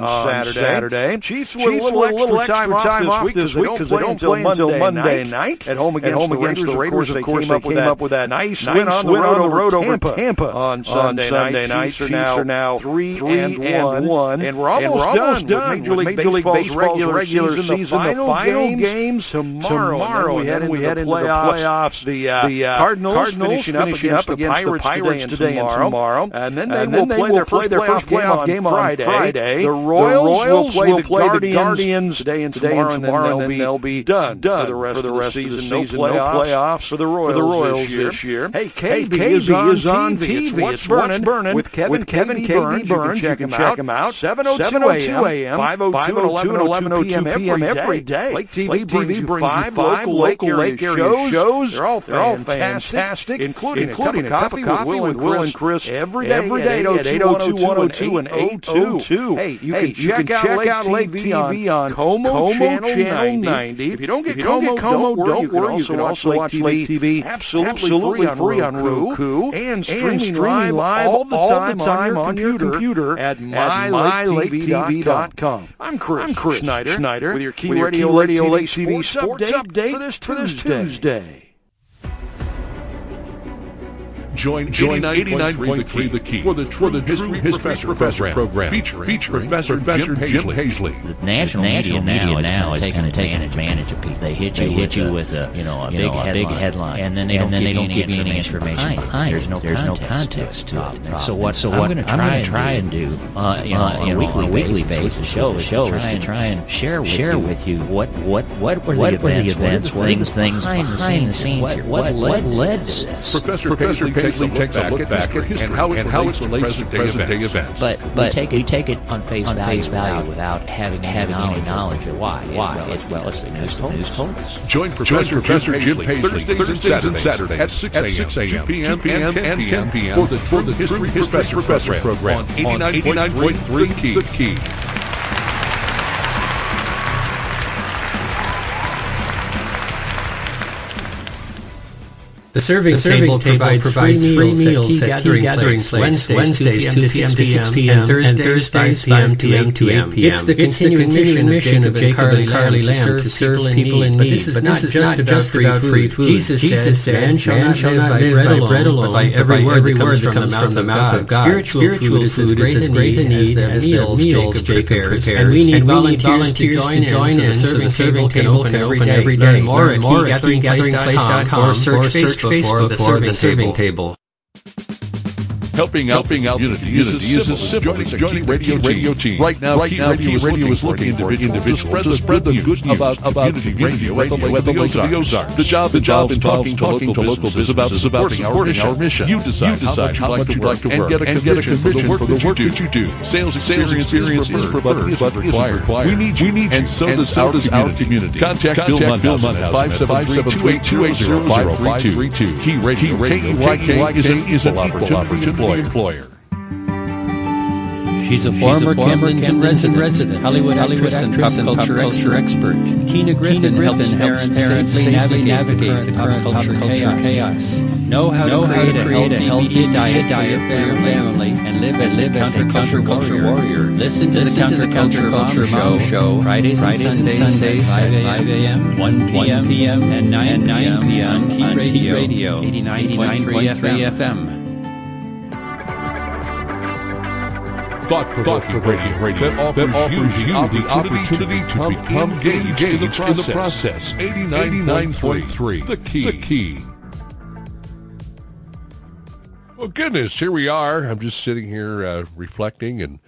on Saturday. Chiefs with a little extra time off this week because they don't play until Monday night at home against the Raiders. Of course, they came up with that nice win on the road over Tampa on Sunday night. Chiefs are now three and one, and we're almost done with Major League Baseball's regular season. The final games tomorrow. and then We head into the playoffs. The uh, uh, Cardinals finishing up against the Pirates today and tomorrow, and then they will play their first playoff game on Friday. The Royals will play the Guardians today and tomorrow, and then they'll be done done for the rest of the season. No playoffs for the Royals this year. Hey, KB is on TV. It's What's Burning with Kevin KB Burns. Check him out. 7:02 a.m. 5:02 and 11:02 p.m. every day. Lake TV brings you five local Lake area shows. They're all fantastic, including a cup of coffee with Will and Chris every day at 8:02, 102, and 8:02. Hey, you can check out Lake TV on Como Channel 90. If you don't get Como, don't worry. You can also watch Lake TV absolutely free on Roku and streaming live all the time on your computer at mylaketv.com. I'm Chris Schneider with your Key Radio Lake TV sports update for this Tuesday. Join, Join 89.3 The Key for the True, the History, History Professor, Professor program, featuring, featuring Professor, Professor Jim, Jim Paisley. The national, national media, media now is kind of taking advantage of people. They hit you, they hit you with a, you know, a, you big, know, a big headline, and then they don't, then give, they don't give you any information behind. There's no, there's context, no context to it. And so what? So what? I'm going to try, try and do, uh, you know, on a weekly, weekly basis, show, show, is to try and share with share with you what, what, what were the events, what the things behind the scenes here, what led to this. Professor Paisley takes a look back at history and how it, and how it relates to present day events. But but take it, take it on face on value, face value without, without having having any knowledge of why. Why? It's well, it's news news told us. Join Professor Professor Jim Paisley Thursdays and Saturdays at 6 a.m., 2 p.m., and 10 p.m. for the for the History Professor program on 89.3 The Key. The serving, the serving table, table provides, provides free meals at key gathering, place Wednesdays, Wednesdays 2 p.m. to 6 p.m. and Thursdays 5 p.m. to 8 p.m. It's the continuing mission of Jacob and Carly Lamb to serve people in need. But this is not just about free food. Jesus said, man shall not live by bread alone, but by every word that comes from the mouth of God. Spiritual food is as great a need as the meals Jacob prepares. And we need volunteers to join in so the serving table can open every day. Learn More at keygatheringplace.com or search Facebook Facebook for, for the serving table. Helping out, helping out unity, unity is as simple as joining radio, radio team. Right now, right now Key Radio is looking for individuals to spread the good news about, about Unity Radio at the Lake of the Ozarks. The job, the job in talking to local businesses about supporting our mission. You decide how much you'd like to work and get a commission for the work that you do. Sales experience is preferred, but required. We need we need and so does our community. Contact Bill Munhausen at 573-280-532. Key Radio, is an equal opportunity employer. She's a former, former Camden, Camden resident, resident, Hollywood, Hollywood actress, and pop culture, culture expert. Keena Griffin, Keena Griffin helps parents, parents safely, navigate, navigate the current pop culture, culture chaos. chaos. Know how know to create, how to create a healthy, diet, diet for your family, and live as live a counter, counter culture warrior. Listen to the Counter Culture Culture Mom Show Fridays and Sundays, at 5 a.m., 1 p.m., and 9 p.m. on Key Radio 89.3 FM. Thought-provoking radio, radio that offers, that offers you, you the opportunity to become engaged, engaged in the process. 89.3, the key. The key. Well, goodness, here we are. I'm just sitting here uh, reflecting and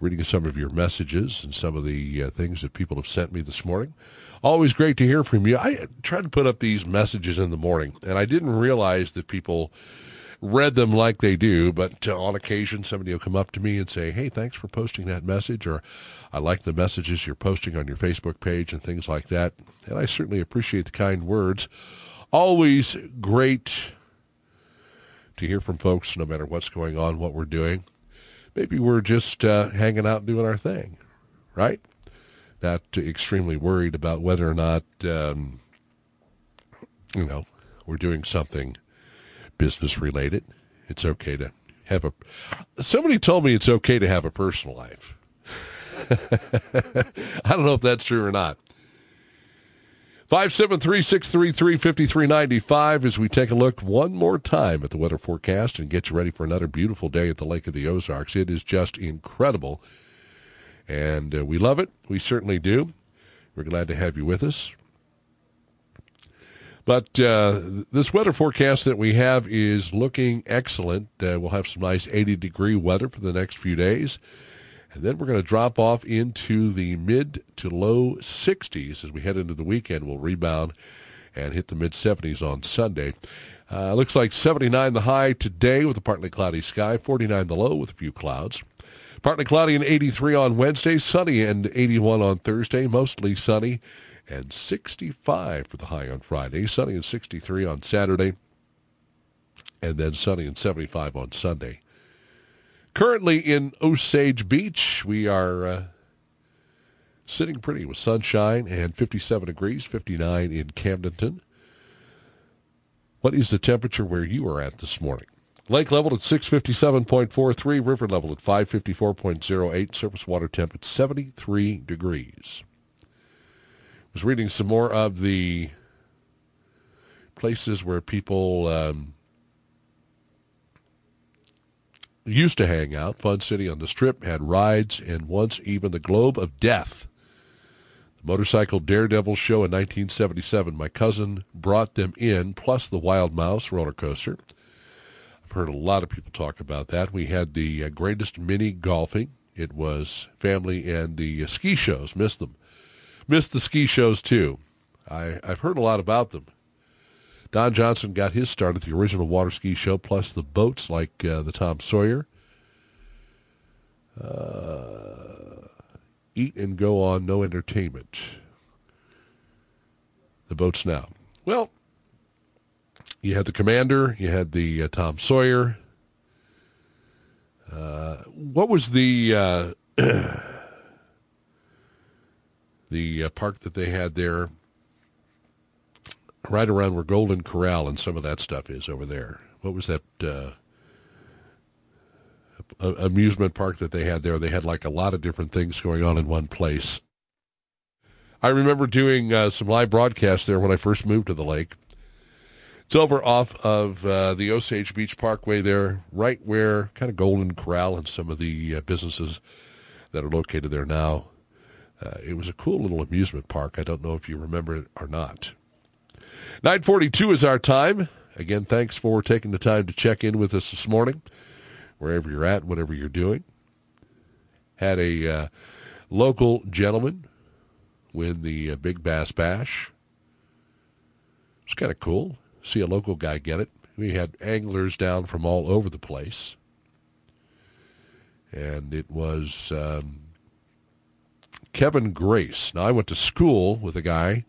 reading some of your messages and some of the uh, things that people have sent me this morning. Always great to hear from you. I try to put up these messages in the morning, and I didn't realize that people read them like they do, but uh, on occasion somebody will come up to me and say, hey, thanks for posting that message, or I like the messages you're posting on your Facebook page and things like that. And I certainly appreciate the kind words. Always great to hear from folks no matter what's going on, what we're doing. Maybe we're just uh, hanging out doing our thing, right? Not extremely worried about whether or not, um, you know, we're doing something business related. It's okay to have a. Somebody told me it's okay to have a personal life. [LAUGHS] I don't know if that's true or not. 573-633-5395 as we take a look one more time at the weather forecast and get you ready for another beautiful day at the Lake of the Ozarks. It is just incredible. And uh, we love it. We certainly do. We're glad to have you with us. But uh, this weather forecast that we have is looking excellent. Uh, we'll have some nice 80 degree weather for the next few days. And then we're going to drop off into the mid to low 60s as we head into the weekend. We'll rebound and hit the mid 70s on Sunday. Uh, looks like 79 the high today with a partly cloudy sky, 49 the low with a few clouds. Partly cloudy and 83 on Wednesday, sunny and 81 on Thursday, mostly sunny and 65 for the high on Friday, sunny and 63 on Saturday, and then sunny and 75 on Sunday. Currently in Osage Beach, we are uh, sitting pretty with sunshine and 57 degrees, 59 in Camdenton. What is the temperature where you are at this morning? Lake level at 657.43, river level at 554.08, surface water temp at 73 degrees was reading some more of the places where people um, used to hang out. Fun City on the Strip had rides and once even the Globe of Death. The Motorcycle Daredevil show in 1977. My cousin brought them in, plus the Wild Mouse roller coaster. I've heard a lot of people talk about that. We had the uh, greatest mini golfing. It was family and the uh, ski shows. Missed them missed the ski shows too. I, I've heard a lot about them. Don Johnson got his start at the original water ski show, plus the boats like uh, the Tom Sawyer. Uh, eat and go on, no entertainment. The boats now. Well, you had the Commander, you had the uh, Tom Sawyer. Uh, what was the uh, [CLEARS THROAT] the uh, park that they had there right around where Golden Corral and some of that stuff is over there. What was that uh, amusement park that they had there? They had like a lot of different things going on in one place. I remember doing uh, some live broadcasts there when I first moved to the lake. It's over off of uh, the Osage Beach Parkway there, right where kind of Golden Corral and some of the uh, businesses that are located there now uh, it was a cool little amusement park. I don't know if you remember it or not. 942 is our time. Again, thanks for taking the time to check in with us this morning, wherever you're at, whatever you're doing. Had a uh, local gentleman win the uh, Big Bass Bash. It's kind of cool. See a local guy get it. We had anglers down from all over the place. And it was um, Kevin Grace. Now, I went to school with a guy.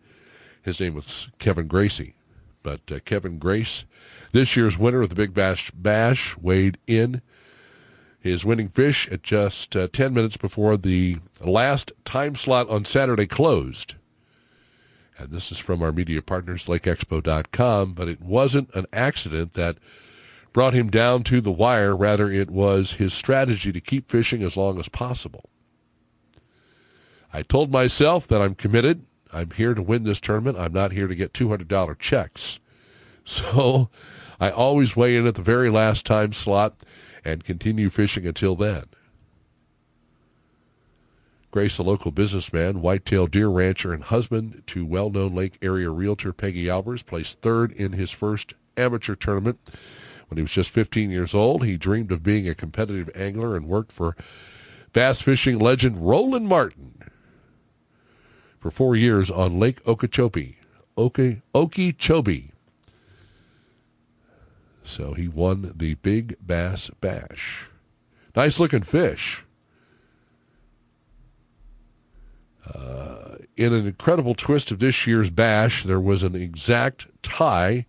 His name was Kevin Gracie. But uh, Kevin Grace, this year's winner of the Big Bass Bash, weighed in his winning fish at just uh, 10 minutes before the last time slot on Saturday closed. And this is from our media partners, LakeExpo.com, but it wasn't an accident that brought him down to the wire. Rather, it was his strategy to keep fishing as long as possible. I told myself that I'm committed. I'm here to win this tournament. I'm not here to get $200 checks. [LAUGHS] So I always weigh in at the very last time slot and continue fishing until then. Grace, a local businessman, whitetail deer rancher, and husband to well-known Lake area realtor Peggy Albers, placed third in his first amateur tournament. When he was just 15 years old, he dreamed of being a competitive angler and worked for bass fishing legend Roland Martin for four years on Lake Okeechobee. Oke, Okeechobee. So he won the Big Bass Bash. Nice looking fish. Uh, in an incredible twist of this year's bash, there was an exact tie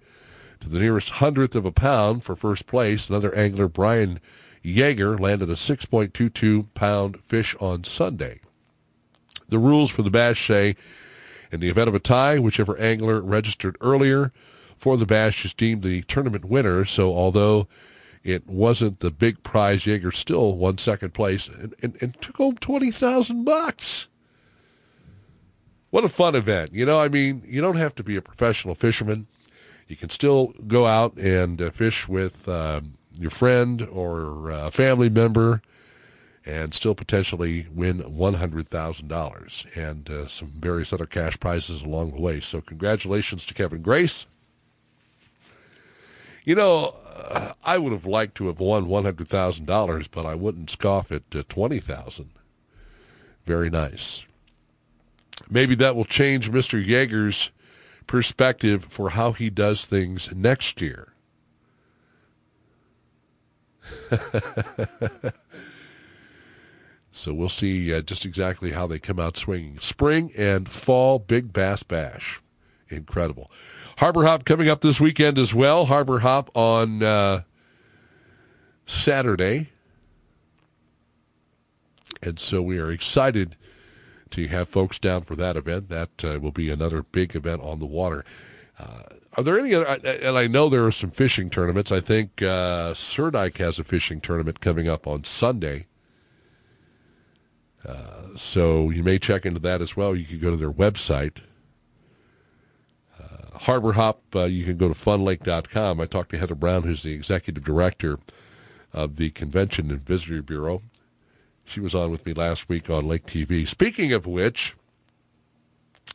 to the nearest hundredth of a pound for first place. Another angler, Brian Yeager, landed a 6.22 pound fish on Sunday. The rules for the bash say in the event of a tie, whichever angler registered earlier for the bash is deemed the tournament winner. So although it wasn't the big prize, Yeager still won second place and, and, and took home 20000 bucks. What a fun event. You know, I mean, you don't have to be a professional fisherman. You can still go out and uh, fish with um, your friend or a family member and still potentially win $100,000 and uh, some various other cash prizes along the way. So congratulations to Kevin Grace. You know, uh, I would have liked to have won $100,000, but I wouldn't scoff at uh, 20000 Very nice. Maybe that will change Mr. Yeager's perspective for how he does things next year. [LAUGHS] so we'll see uh, just exactly how they come out swinging. Spring and fall Big Bass Bash. Incredible. Harbor Hop coming up this weekend as well. Harbor Hop on uh, Saturday. And so we are excited to have folks down for that event. That uh, will be another big event on the water. Uh, are there any other, and I know there are some fishing tournaments. I think uh, Surdyke has a fishing tournament coming up on Sunday. So you may check into that as well. You can go to their website. Uh, Harbor Hop, uh, you can go to funlake.com. I talked to Heather Brown, who's the executive director of the Convention and Visitor Bureau. She was on with me last week on Lake TV. Speaking of which,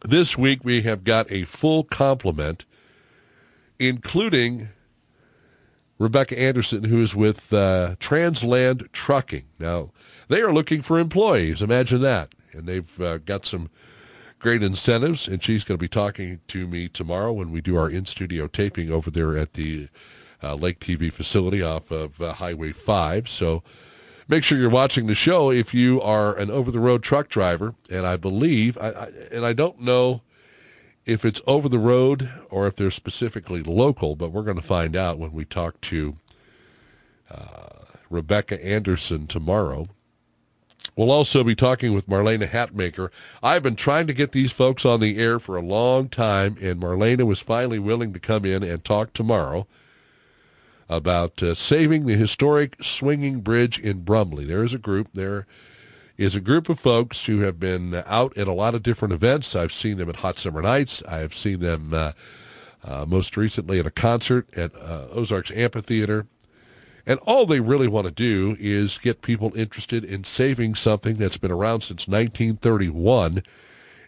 this week we have got a full complement, including Rebecca Anderson, who is with uh, Transland Trucking. Now, they are looking for employees. Imagine that. And they've uh, got some great incentives, and she's going to be talking to me tomorrow when we do our in-studio taping over there at the uh, Lake TV facility off of uh, Highway 5. So make sure you're watching the show if you are an over-the-road truck driver. And I believe, I, I, and I don't know if it's over the road or if they're specifically local, but we're going to find out when we talk to uh, Rebecca Anderson tomorrow. We'll also be talking with Marlena Hatmaker. I've been trying to get these folks on the air for a long time, and Marlena was finally willing to come in and talk tomorrow about uh, saving the historic swinging bridge in Brumley. There is a group. There is a group of folks who have been out at a lot of different events. I've seen them at Hot Summer Nights. I have seen them uh, uh, most recently at a concert at uh, Ozarks Amphitheater. And all they really want to do is get people interested in saving something that's been around since 1931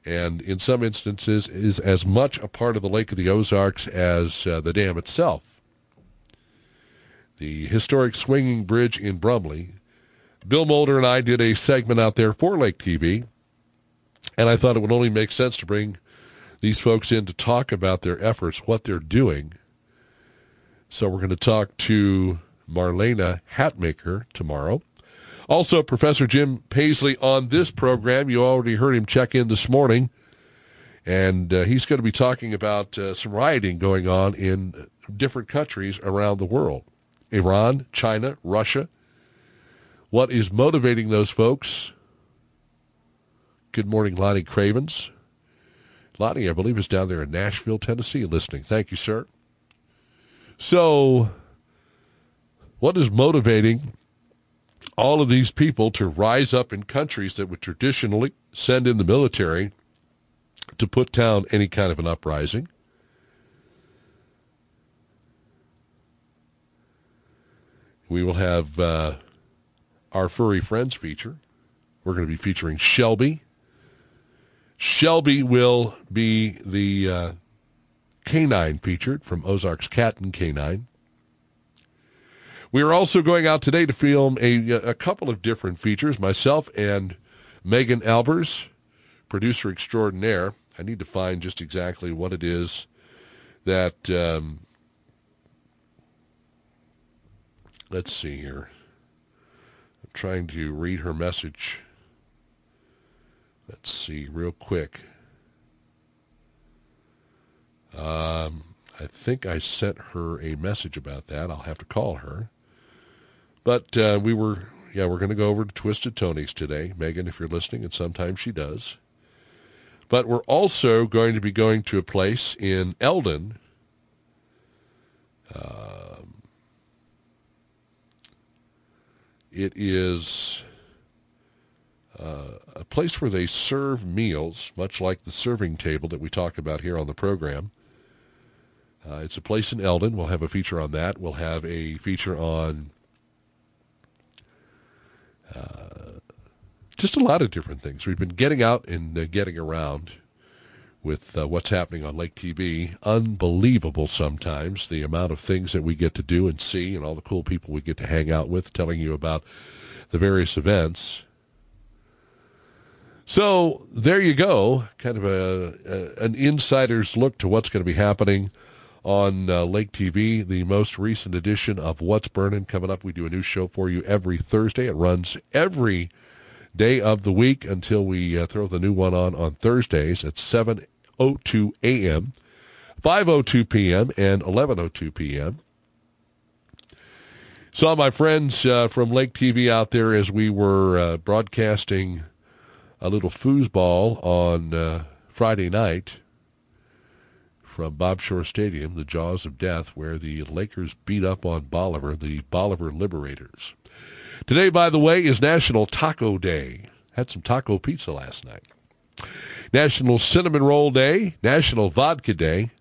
and in some instances is as much a part of the Lake of the Ozarks as uh, the dam itself the historic swinging bridge in Brumley. Bill Mulder and I did a segment out there for Lake TV, and I thought it would only make sense to bring these folks in to talk about their efforts, what they're doing. So we're going to talk to Marlena Hatmaker tomorrow. Also, Professor Jim Paisley on this program. You already heard him check in this morning, and uh, he's going to be talking about uh, some rioting going on in different countries around the world. Iran, China, Russia. What is motivating those folks? Good morning, Lonnie Cravens. Lonnie, I believe, is down there in Nashville, Tennessee, listening. Thank you, sir. So, what is motivating all of these people to rise up in countries that would traditionally send in the military to put down any kind of an uprising? We will have uh, our Furry Friends feature We're going to be featuring Shelby. Shelby will be the uh, canine featured from Ozark's Cat and Canine. We are also going out today to film a, a couple of different features. Myself and Megan Albers, producer extraordinaire. I need to find just exactly what it is that, um, let's see here. I'm trying to read her message. Let's see real quick. Um, I think I sent her a message about that. I'll have to call her. But uh, we were, yeah, we're going to go over to Twisted Tony's today. Megan, if you're listening, and sometimes she does. But we're also going to be going to a place in Eldon. Um, it is uh, a place where they serve meals, much like the serving table that we talk about here on the program. Uh, it's a place in Eldon. We'll have a feature on that. We'll have a feature on uh, just a lot of different things. We've been getting out and uh, getting around with uh, what's happening on Lake TV. Unbelievable sometimes the amount of things that we get to do and see and all the cool people we get to hang out with telling you about the various events. So there you go, kind of a, a an insider's look to what's going to be happening on uh, Lake TV, the most recent edition of What's Burning coming up. We do a new show for you every Thursday. It runs every day of the week until we uh, throw the new one on on Thursdays at 7.02 a.m., 5.02 p.m., and 11.02 p.m. Saw my friends uh, from Lake TV out there as we were uh, broadcasting a little foosball on uh, Friday night from Bob Shore Stadium, the Jaws of Death, where the Lakers beat up on Bolivar, the Bolivar Liberators. Today, by the way, is National Taco Day. Had some taco pizza last night. National Cinnamon Roll Day, National Vodka Day.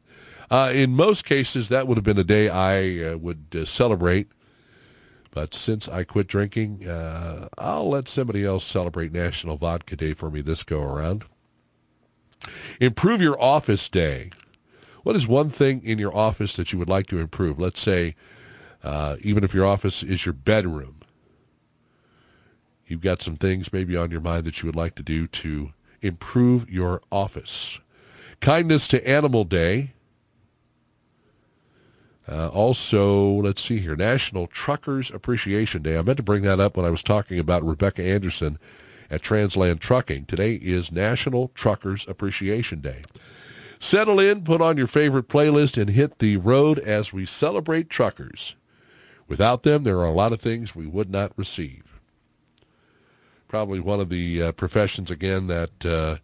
Uh, in most cases, that would have been a day I uh, would uh, celebrate. But since I quit drinking, uh, I'll let somebody else celebrate National Vodka Day for me this go around. Improve your office day. What is one thing in your office that you would like to improve? Let's say, uh, even if your office is your bedroom, you've got some things maybe on your mind that you would like to do to improve your office. Kindness to Animal Day. Uh, also, let's see here, National Truckers Appreciation Day. I meant to bring that up when I was talking about Rebecca Anderson at Transland Trucking. Today is National Truckers Appreciation Day. Settle in, put on your favorite playlist, and hit the road as we celebrate truckers. Without them, there are a lot of things we would not receive. Probably one of the uh, professions, again, that uh,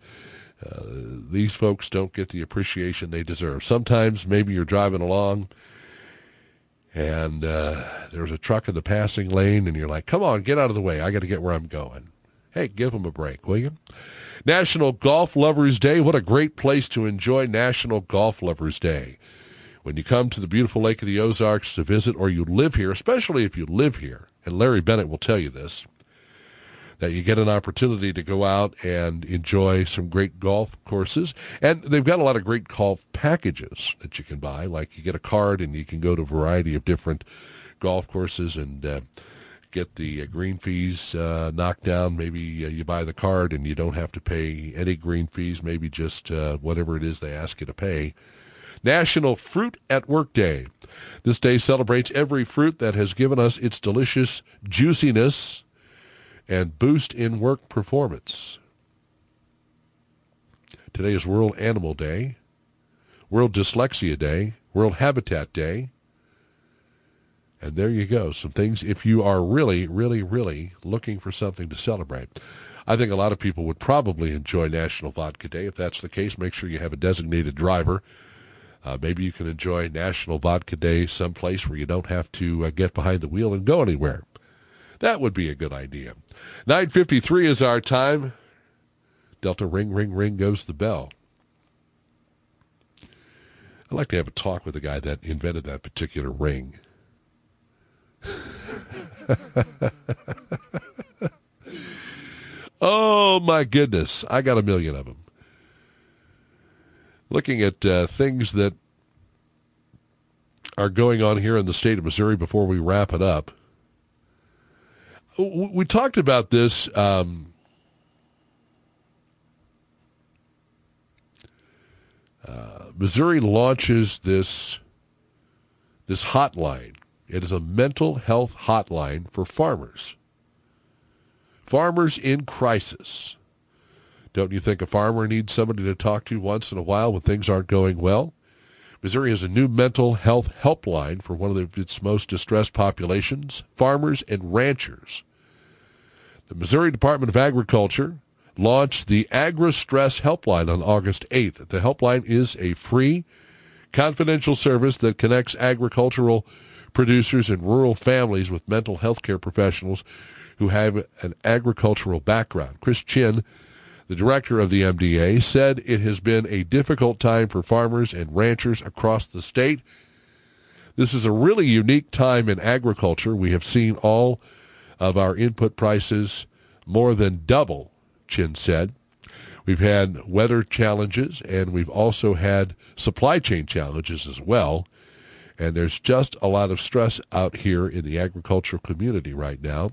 uh, these folks don't get the appreciation they deserve. Sometimes maybe you're driving along and uh, there's a truck in the passing lane and you're like, come on, get out of the way. I got to get where I'm going. Hey, give them a break, will you? National Golf Lovers Day. What a great place to enjoy National Golf Lovers Day. When you come to the beautiful Lake of the Ozarks to visit or you live here, especially if you live here, and Larry Bennett will tell you this, that you get an opportunity to go out and enjoy some great golf courses. And they've got a lot of great golf packages that you can buy. Like you get a card and you can go to a variety of different golf courses and uh, get the uh, green fees uh, knocked down. Maybe uh, you buy the card and you don't have to pay any green fees, maybe just uh, whatever it is they ask you to pay. National Fruit at Work Day. This day celebrates every fruit that has given us its delicious juiciness and boost in work performance. Today is World Animal Day, World Dyslexia Day, World Habitat Day, and there you go. Some things, if you are really, really, really looking for something to celebrate. I think a lot of people would probably enjoy National Vodka Day. If that's the case, make sure you have a designated driver. Uh, maybe you can enjoy National Vodka Day someplace where you don't have to uh, get behind the wheel and go anywhere. That would be a good idea. 9.53 is our time. Delta ring, ring, ring goes the bell. I'd like to have a talk with the guy that invented that particular ring. [LAUGHS] Oh, my goodness. I got a million of them. Looking at uh, things that are going on here in the state of Missouri before we wrap it up. We talked about this. Um, uh, Missouri launches this this hotline. It is a mental health hotline for farmers. Farmers in crisis. Don't you think a farmer needs somebody to talk to once in a while when things aren't going well? Missouri has a new mental health helpline for one of its most distressed populations, farmers and ranchers. The Missouri Department of Agriculture launched the Agri Stress Helpline on August 8th. The helpline is a free, confidential service that connects agricultural producers and rural families with mental health care professionals who have an agricultural background. Chris Chinn, the director of the MDA, said it has been a difficult time for farmers and ranchers across the state. This is a really unique time in agriculture. We have seen all of our input prices more than double, Chinn said. We've had weather challenges and we've also had supply chain challenges as well. And there's just a lot of stress out here in the agricultural community right now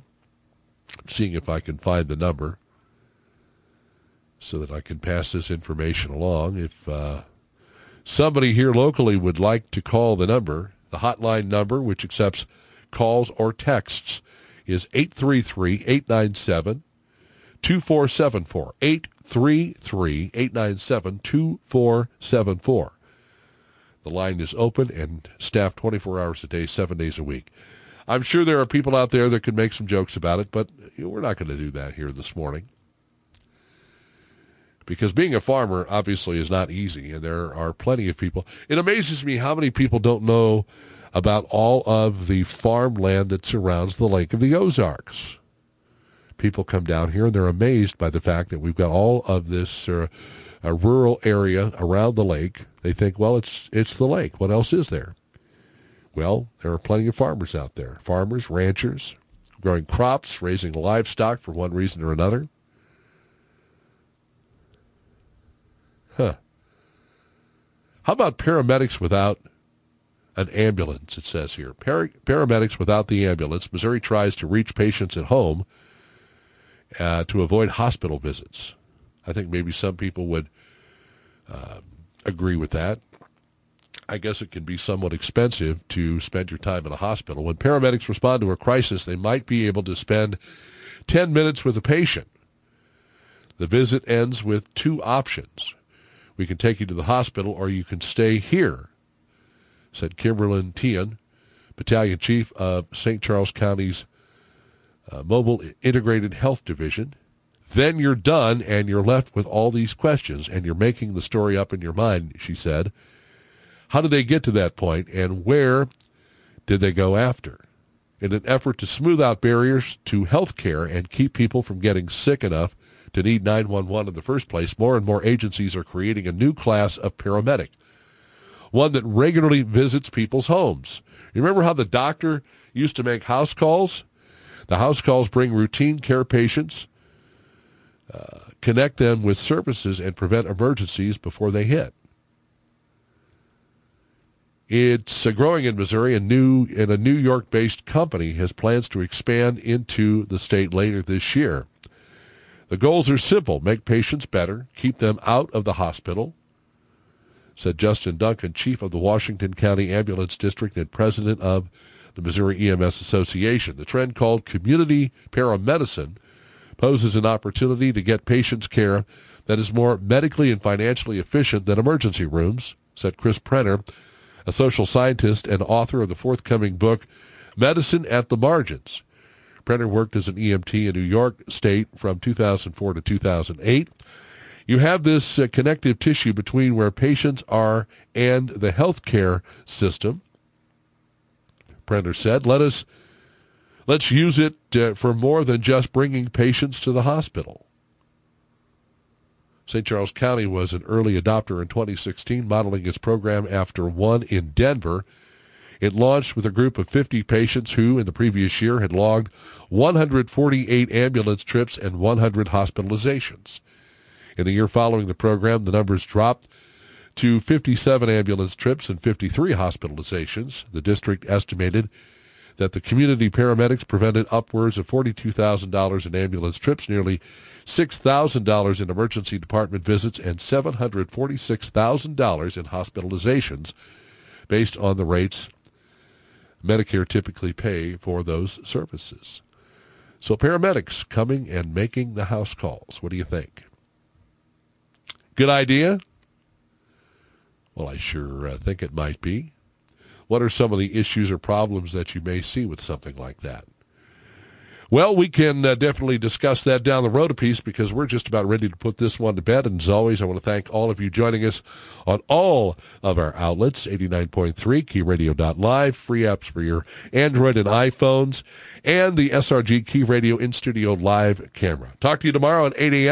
seeing if I can find the number so that I can pass this information along. If uh, somebody here locally would like to call the number, the hotline number, which accepts calls or texts, is 833-897-2474. 833-897-2474. The line is open and staffed 24 hours a day, seven days a week. I'm sure there are people out there that could make some jokes about it, but we're not going to do that here this morning. Because being a farmer obviously is not easy, and there are plenty of people. It amazes me how many people don't know about all of the farmland that surrounds the Lake of the Ozarks. People come down here and they're amazed by the fact that we've got all of this uh, rural area around the lake. They think, well, it's it's the lake. What else is there? Well, there are plenty of farmers out there. Farmers, ranchers, growing crops, raising livestock for one reason or another. Huh. How about paramedics without an ambulance, it says here. Par- paramedics without the ambulance. Missouri tries to reach patients at home uh, to avoid hospital visits. I think maybe some people would uh, agree with that. I guess it can be somewhat expensive to spend your time in a hospital. When paramedics respond to a crisis, they might be able to spend 10 minutes with a patient. The visit ends with two options. We can take you to the hospital or you can stay here, said Kimberlyn Tian, Battalion Chief of St. Charles County's uh, Mobile Integrated Health Division. Then you're done and you're left with all these questions and you're making the story up in your mind, she said. How did they get to that point, and where did they go after? In an effort to smooth out barriers to health care and keep people from getting sick enough to need 911 in the first place, more and more agencies are creating a new class of paramedic, one that regularly visits people's homes. Remember how the doctor used to make house calls? The house calls bring routine care patients, connect them with services, and prevent emergencies before they hit. It's uh, growing in Missouri, and new and a New York-based company has plans to expand into the state later this year. The goals are simple: make patients better, keep them out of the hospital, said Justin Duncan, chief of the Washington County Ambulance District and president of the Missouri EMS Association. The trend called community paramedicine poses an opportunity to get patients care that is more medically and financially efficient than emergency rooms, said Chris Prener, a social scientist and author of the forthcoming book, Medicine at the Margins. Prener worked as an EMT in New York State from 2004 to 2008. You have this uh, connective tissue between where patients are and the healthcare system. Prener said, "Let us let's use it uh, for more than just bringing patients to the hospital." St. Charles County was an early adopter in 2016, modeling its program after one in Denver. It launched with a group of 50 patients who, in the previous year, had logged 148 ambulance trips and 100 hospitalizations. In the year following the program, the numbers dropped to 57 ambulance trips and 53 hospitalizations. The district estimated that the community paramedics prevented upwards of $42,000 in ambulance trips, nearly $6,000 in emergency department visits, and $746,000 in hospitalizations based on the rates Medicare typically pay for those services. So paramedics coming and making the house calls. What do you think? Good idea? Well, I sure uh, think it might be. What are some of the issues or problems that you may see with something like that? Well, we can uh, definitely discuss that down the road a piece because we're just about ready to put this one to bed. And as always, I want to thank all of you joining us on all of our outlets, 89.3, keyradio.live, free apps for your Android and iPhones, and the SRG Key Radio in-studio live camera. Talk to you tomorrow at 8 a.m.